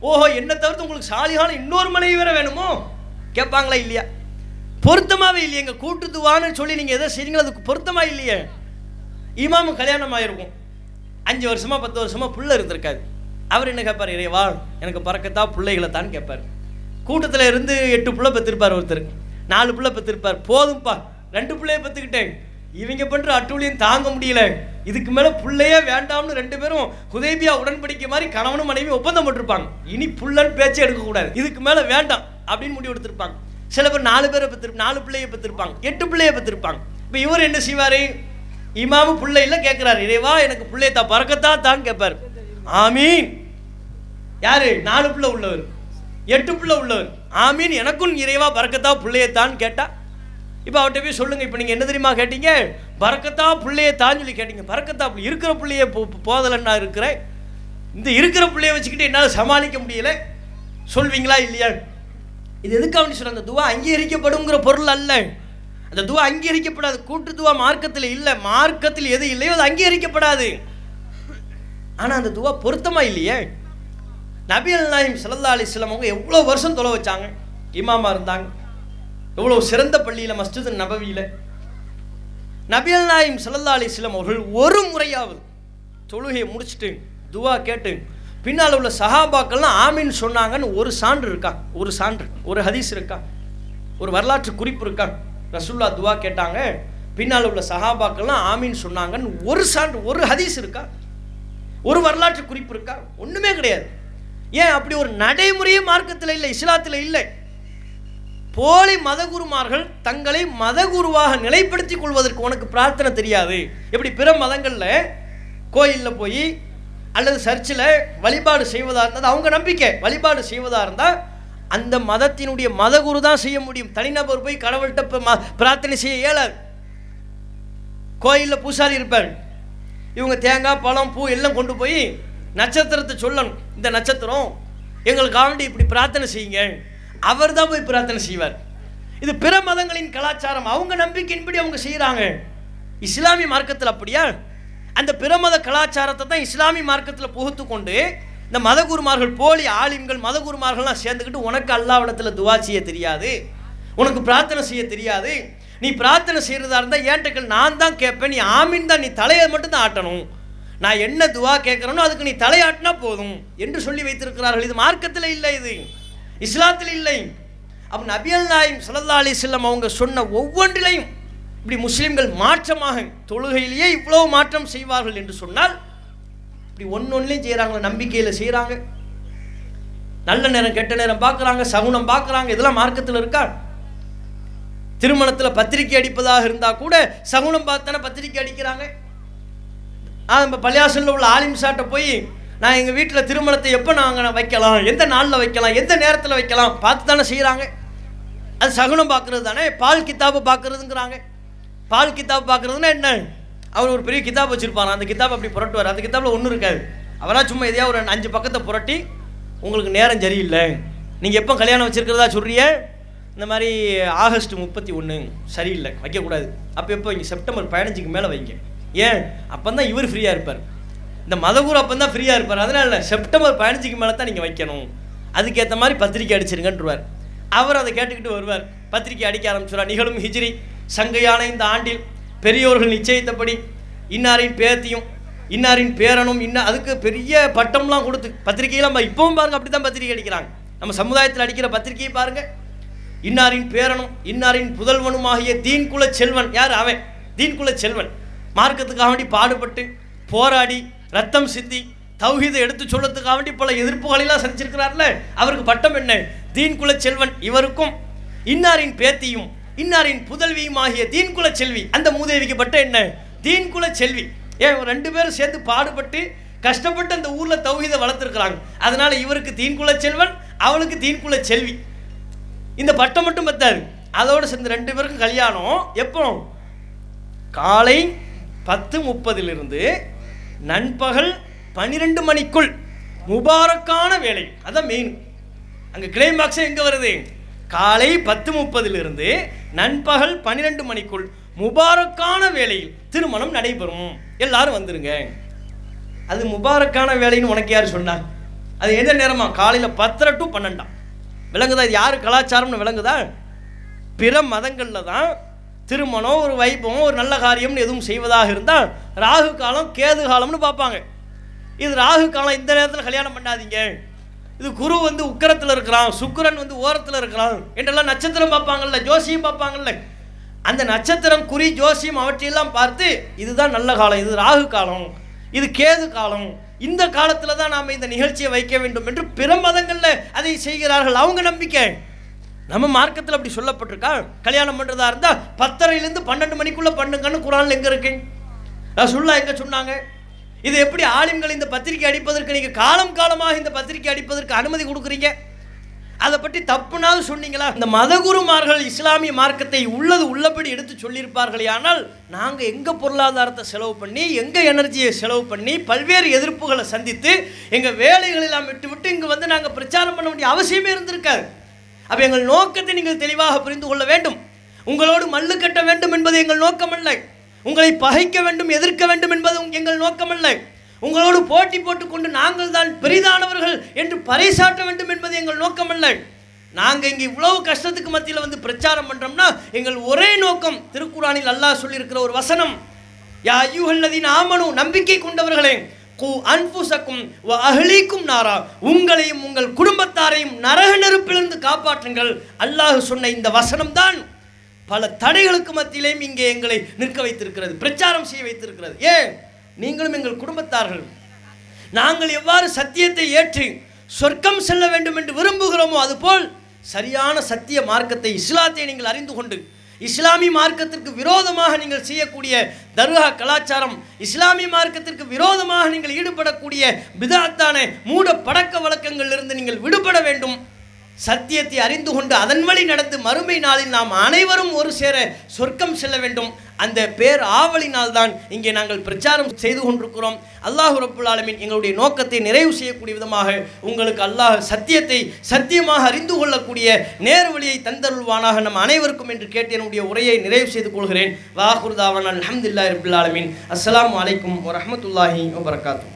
ஓஹோ என்ன தவிர்த்து உங்களுக்கு சாலியான இன்னொரு மனைவி வேற வேணுமோ? கேட்பாங்களா இல்லையா? பொருத்தமாகவே இல்லையே. எங்கள் கூட்டுத்துவான்னு சொல்லி நீங்கள் எதை செய்றீங்களோ அதுக்கு பொருத்தமாக இல்லையே. இமாமு கல்யாணம் ஆகிருக்கும் அஞ்சு வருஷமாக பத்து வருஷமா புள்ள இருந்திருக்காது அவர் என்ன கேட்பார் இறைவா எனக்கு பறக்கத்தா பிள்ளைகளை தான் கேட்பார் கூட்டத்தில் இருந்து எட்டு புள்ள பெற்றிருப்பார் ஒருத்தர். நாலு புள்ள பெற்றிருப்பார் போதும்ப்பா ரெண்டு பிள்ளைய பெற்றுக்கிட்டேன் இவங்க பண்ணுற அட்டூழியம் தாங்க முடியல. இதுக்கு மேலே புள்ளையே வேண்டாம்னு ரெண்டு பேரும் ஹுதைபியா உடன்படிக்கை மாதிரி கணவனும் மனைவி ஒப்பந்தம் போட்டிருப்பாங்க. இனி புள்ளன்னு பேச்சே எடுக்கக்கூடாது. இதுக்கு மேலே வேண்டாம் அப்படின்னு முடிவு எடுத்திருப்பாங்க. சில பேர் நாலு பேரை பெற்று நாலு பிள்ளையை பத்திருப்பாங்க. எட்டு பிள்ளைய பத்திருப்பாங்க. இப்போ இவர் என்ன செய்வார்? இமாமு பிள்ளையில கேட்குறாரு இறைவா எனக்கு பிள்ளைய தான் பறக்கத்தா தான் கேட்பார் ஆமீன். யாரு? நாலு பிள்ளை உள்ளவர். எட்டு பிள்ளை உள்ளவர். ஆமீன். எனக்கும் இறைவா பறக்கத்தா பிள்ளையத்தான் கேட்டா. இப்போ அவர்கிட்ட போய் சொல்லுங்க இப்போ நீங்கள் என்ன தெரியுமா கேட்டீங்க? பறக்கத்தா பிள்ளையத்தான் சொல்லி கேட்டீங்க. பறக்கத்தா பிள்ளை இருக்கிற பிள்ளைய போதலன்னா நான் இருக்கிறேன். இந்த இருக்கிற பிள்ளைய வச்சுக்கிட்டு என்னால் சமாளிக்க முடியல. சொல்வீங்களா இல்லையா இது எதுக்கு அப்படின்னு சொல்ற அந்த துவா அங்கீகரிக்கப்படுங்கிற பொருள் அல்ல. அந்த துவா அங்கீகரிக்கப்படாது. கூட்டு துவா மார்க்கத்தில் இல்லை. மார்க்கத்தில் எது இல்லையோ அது அங்கீகரிக்கப்படாது. ஆனால் அந்த துவா பொருத்தமா இல்லையே? நபி அல் நாயிம் சல்லா அலிஸ்லாம் அவங்க எவ்வளோ வருஷம் தொலை வச்சாங்க? இமாமா இருந்தாங்க. எவ்வளோ சிறந்த பள்ளியில் மஸ்ஜித் நபவியில். நபி அல் நாயிம் சல்லா அலிஸ்லாம் அவர்கள் ஒரு முறையாவது தொழுகையை முடிச்சுட்டு துவா கேட்டு பின்னால் உள்ள சஹாபாக்கள்லாம் ஆமீன் சொன்னாங்கன்னு ஒரு சான்று இருக்கா? ஒரு சான்று. ஒரு ஹதீஸ் இருக்கா? ஒரு வரலாற்று குறிப்பு இருக்கா? ரசுல்லா துவா கேட்டாங்க. பின்னால் உள்ள சஹாபாக்கள்லாம் ஆமீன் சொன்னாங்கன்னு ஒரு சான்று ஒரு ஹதீஸ் இருக்கா? ஒரு வரலாற்று குறிப்பு இருக்கா? ஒன்றுமே கிடையாது. ஏன் அப்படி ஒரு நடைமுறையே மார்க்கத்தில் இல்லை இஸ்லாத்தில் இல்லை? போலி மதகுருமார்கள் தங்களை மதகுருவாக நிலைப்படுத்திக் கொள்வதற்கு உனக்கு பிரார்த்தனை தெரியாது. எப்படி பிற மதங்களில் கோயிலில் போய் அல்லது சர்ச்சில் வழிபாடு செய்வதாக இருந்தால் அவங்க நம்பிக்கை. வழிபாடு செய்வதாக இருந்தால் அந்த மதத்தினுடைய மதகுரு தான் செய்ய முடியும். தனிநபர் போய் கடவுள்கிட்ட ம- பிரார்த்தனை செய்ய இயலாது. கோயிலில் பூசாரி இருப்பார். இவங்க தேங்காய் பழம் பூ எல்லாம் கொண்டு போய் நட்சத்திரத்தை சொல்லணும். இந்த நட்சத்திரம் எங்களுக்காக வேண்டி இப்படி பிரார்த்தனை செய்யுங்க. அவர் தான் போய் பிரார்த்தனை செய்வார். இது பிற மதங்களின் கலாச்சாரம். அவங்க நம்பிக்கையின்படி அவங்க செய்கிறாங்க இஸ்லாமிய மார்க்கத்தில் அப்படியா? அந்த பிரமத கலாச்சாரத்தை தான் இஸ்லாமிய மார்க்கத்தில் புகுத்து கொண்டு இந்த மதகுருமார்கள் போலி ஆலிம்கள் மதகுருமார்கள்லாம் சேர்ந்துக்கிட்டு உனக்கு அல்லாவிடத்தில் துவா செய்ய தெரியாது. உனக்கு பிரார்த்தனை செய்ய தெரியாது. நீ பிரார்த்தனை செய்கிறதா இருந்தால் ஏன்ட்டுக்கள் நான் தான் கேட்பேன். நீ ஆமின் தான். நீ தலையை மட்டும் தான் ஆட்டணும். நான் என்ன துவா கேட்குறேனோ அதுக்கு நீ தலையாட்டினா போதும் என்று சொல்லி வைத்திருக்கிறார்கள். இது மார்க்கத்தில் இல்லை இது. இஸ்லாத்தில் இல்லை. அப்போ நபியல் நாயம் சல்லா செல்லம் அவங்க சொன்ன ஒவ்வொன்றிலையும் இப்படி முஸ்லீம்கள் மாற்றமாக தொழுகையிலேயே இவ்வளவு மாற்றம் செய்வார்கள் என்று சொன்னால் இப்படி ஒன்னொன்னுலையும் செய்கிறாங்க நம்பிக்கையில் செய்கிறாங்க நல்ல நேரம் கெட்ட நேரம் பார்க்குறாங்க சகுனம் பார்க்குறாங்க இதெல்லாம் மார்க்கத்தில் இருக்கா? திருமணத்தில் பத்திரிக்கை அடிப்பதாக இருந்தால் கூட சகுனம் பார்த்தானே பத்திரிக்கை அடிக்கிறாங்க. ஆ நம்ம பள்ளியாசலில் உள்ள ஆலிம் சாட்டை போய் நான் எங்கள் வீட்டில் திருமணத்தை எப்போ நாங்கள் வைக்கலாம்? எந்த நாளில் வைக்கலாம்? எந்த நேரத்தில் வைக்கலாம்? பார்த்து தானே செய்கிறாங்க அது சகுனம் பார்க்குறது தானே பால் கித்தாபு பார்க்குறதுங்கிறாங்க. பால் கித்தாப் பார்க்குறதுன்னா என்ன? அவர் ஒரு பெரிய கிதாப் வச்சுருப்பாங்க அந்த கிதாப் அப்படி புரட்டுவார். அந்த கிதாப்பில் ஒன்றும் இருக்காது. அவராக சும்மா எதையா ஒரு அஞ்சு பக்கத்தை புரட்டி உங்களுக்கு நேரம் சரியில்லை. நீங்கள் எப்போ கல்யாணம் வச்சுருக்கிறதா சொல்கிறிய இந்த மாதிரி ஆகஸ்ட் முப்பத்தி ஒன்று சரியில்லை. வைக்கக்கூடாது. அப்போ எப்போ இங்கே செப்டம்பர் பதினஞ்சுக்கு மேலே வைங்க. ஏன்? அப்போ தான் இவர் ஃப்ரீயாக இருப்பார். இந்த மதகுரு அப்போ தான் ஃப்ரீயாக இருப்பார். அதனால இல்லை. செப்டம்பர் பதினஞ்சுக்கு மேலே தான் நீங்கள் வைக்கணும். அதுக்கேற்ற மாதிரி பத்திரிக்கை அடிச்சிருங்கன்றவார். அவர் அதை கேட்டுக்கிட்டு வருவார். பத்திரிக்கை அடிக்க ஆரம்பிச்சுடுவார் நிகழும் ஹிஜ்ரி. சங்கையான இந்த ஆண்டில் பெரியோர்கள் நிச்சயித்தபடி இன்னாரின் பேத்தியும் இன்னாரின் பேரனும் இன்ன அதுக்கு பெரிய பட்டம்லாம் கொடுத்து பத்திரிக்கையெல்லாம் நம்ம இப்பவும் பாருங்க அப்படி தான் பத்திரிக்கை அடிக்கிறாங்க. நம்ம சமுதாயத்தில் அடிக்கிற பத்திரிக்கையை பாருங்க. இன்னாரின் பேரனும் இன்னாரின் புதல்வனுமாகிய தீன்குல செல்வன் யார்? அவன். தீன்குல செல்வன். மார்க்கத்துக்காக வேண்டி பாடுபட்டு போராடி ரத்தம் சிந்தி தௌஹீதை எடுத்து சொல்லத்துக்காக வேண்டி பல எதிர்ப்புகளெல்லாம் சந்திச்சிருக்கிறார்ல. அவருக்கு பட்டம் என்ன? தீன்குல செல்வன் இவருக்கும் இன்னாரின் பேத்தியும் இன்னாரின் புதல்வியும் ஆகிய தீன்குல செல்வி. அந்த மூதேவிக்கு பட்டம் என்ன? தீன்குல செல்வி. ஏன் ரெண்டு பேரும் சேர்ந்து பாடுபட்டு கஷ்டப்பட்டு அந்த ஊரில் தௌஹீதை வளர்த்துருக்குறாங்க. அதனால இவருக்கு தீன்குல செல்வன் அவளுக்கு தீன்குல செல்வி. இந்த பட்டம் மட்டும் பத்தாது. அதோடு சேர்ந்து ரெண்டு பேருக்கும் கல்யாணம். எப்போ? காலை பத்து முப்பதிலிருந்து நண்பகல் பன்னிரெண்டு மணிக்குள். முபாரக்கான வேலை. அதான் மெயின் அங்கே கிளைமாக்ஸ் எங்கே வருது? காலை பத்து முப்பதிலிருந்து நண்பகல் பன்னிரெண்டு மணிக்குள் முபாரக்கான வேலையில் திருமணம் நடைபெறும். எல்லாரும் வந்துருங்க. அது முபாரக்கான வேலைன்னு உனக்கு யார் சொன்னார் அது எந்த நேரமா? காலையில் பத்தரை டு பன்னெண்டாம் விளங்குதா? இது யார் கலாச்சாரம்னு விளங்குதா? பிற மதங்களில் தான் திருமணம் ஒரு வைபவம் ஒரு நல்ல காரியம்னு எதுவும் செய்வதாக இருந்தால் ராகு காலம் கேது காலம்னு பார்ப்பாங்க. இது ராகு காலம் இந்த நேரத்தில் கல்யாணம் பண்ணாதீங்க. இது குரு வந்து உக்கரத்தில் இருக்கிறான் சுக்கிரன் வந்து ஓரத்தில் இருக்கிறான் என்றெல்லாம் நட்சத்திரம் பார்ப்பாங்கல்ல ஜோசியம் பார்ப்பாங்கல்ல. அந்த நட்சத்திரம் குறி ஜோசியம் அவற்றையெல்லாம் பார்த்து இதுதான் நல்ல காலம் இது ராகு காலம் இது கேது காலம். இந்த காலத்தில் தான் நாம் இந்த நிகழ்ச்சியை வைக்க வேண்டும் என்று பிற மதங்களில் அதை செய்கிறார்கள். அவங்க நம்பிக்கை. நம்ம மார்க்கத்தில் அப்படி சொல்லப்பட்டிருக்கா? கல்யாணம் பண்ணுறதா இருந்தால் பத்தரையிலேருந்து பன்னெண்டு மணிக்குள்ளே பண்ணுங்கன்னு குரானில் எங்கே இருக்கு? ரசுல்லா எங்கே சொன்னாங்க? இது எப்படி ஆலிம்கள் இந்த பத்திரிக்கை அடிப்பதற்கு நீங்கள் காலம் காலமாக இந்த பத்திரிக்கை அடிப்பதற்கு அனுமதி கொடுக்குறீங்க? அதை பற்றி தப்புனாவது சொன்னீங்களா? இந்த மதகுருமார்கள் இஸ்லாமிய மார்க்கத்தை உள்ளது உள்ளபடி எடுத்து சொல்லியிருப்பார்களே ஆனால் நாங்கள் எங்கள் பொருளாதாரத்தை செலவு பண்ணி எங்கள் எனர்ஜியை செலவு பண்ணி பல்வேறு எதிர்ப்புகளை சந்தித்து எங்கள் வேலைகளெல்லாம் விட்டு விட்டு இங்கே வந்து நாங்கள் பிரச்சாரம் பண்ண வேண்டிய அவசியமே இருந்திருக்காது. அப்போ எங்கள் நோக்கத்தை நீங்கள் தெளிவாக புரிந்து கொள்ள வேண்டும். உங்களோடு மல்லு கட்ட வேண்டும் என்பது எங்கள் நோக்கமல்ல. உங்களை பகைக்க வேண்டும் எதிர்க்க வேண்டும் என்பது எங்கள் நோக்கமல்ல. உங்களோடு போட்டி போட்டுக்கொண்டு நாங்கள் தான் பெரிதானவர்கள் என்று பறைசாட்ட வேண்டும் என்பது எங்கள் நோக்கமல்ல. நாங்கள் இங்கே இவ்வளவு கஷ்டத்துக்கு மத்தியில் வந்து பிரச்சாரம் பண்ணுறோம்னா எங்கள் ஒரே நோக்கம் திருக்குறானில் அல்லாஹ் சொல்லியிருக்கிற ஒரு வசனம். யா ஐயுஹல்லதீன ஆமனு நம்பிக்கை கொண்டவர்களே கு அன்புசக்கும் வ நாரா. உங்களையும் உங்கள் குடும்பத்தாரையும் நரக நெருப்பிலிருந்து காப்பாற்றுங்கள். அல்லாஹ் சொன்ன இந்த வசனம்தான் பல தடைகளுக்கு மத்தியிலேயும் இங்கே எங்களை நிற்க வைத்திருக்கிறது பிரச்சாரம் செய்ய வைத்திருக்கிறது. ஏன்? நீங்களும் எங்கள் குடும்பத்தார்கள். நாங்கள் எவ்வாறு சத்தியத்தை ஏற்றி சொர்க்கம் செல்ல வேண்டும் என்று விரும்புகிறோமோ அதுபோல் சரியான சத்திய மார்க்கத்தை இஸ்லாத்தை நீங்கள் அறிந்து கொண்டு இஸ்லாமிய மார்க்கத்திற்கு விரோதமாக நீங்கள் செய்யக்கூடிய தர்கா கலாச்சாரம் இஸ்லாமிய மார்க்கத்திற்கு விரோதமாக நீங்கள் ஈடுபடக்கூடிய பிதாத்தான மூட பழக்க வழக்கங்களிலிருந்து நீங்கள் விடுபட வேண்டும். சத்தியத்தை அறிந்து கொண்டு அதன் வழி நடந்து மறுமை நாளில் நாம் அனைவரும் ஒரு சேர சொர்க்கம் செல்ல வேண்டும். அந்த பேர் ஆவலினால் தான் இங்கே நாங்கள் பிரச்சாரம் செய்து கொண்டிருக்கிறோம். அல்லாஹ் ரப்புல் ஆலமின் எங்களுடைய நோக்கத்தை நிறைவு செய்யக்கூடிய விதமாக உங்களுக்கு அல்லாஹ் சத்தியத்தை சத்தியமாக அறிந்து கொள்ளக்கூடிய நேர் வழியை தந்தருள்வானாக நம் அனைவருக்கும் என்று கேட்டு என்னுடைய உரையை நிறைவு செய்து கொள்கிறேன். வாஹுர்தாவான் அலமதுல்லா ரபுல் ஆலமின். அஸ்லாம் அலைக்கும் வரமத்துல்லாஹி வபரகாத்துஹு.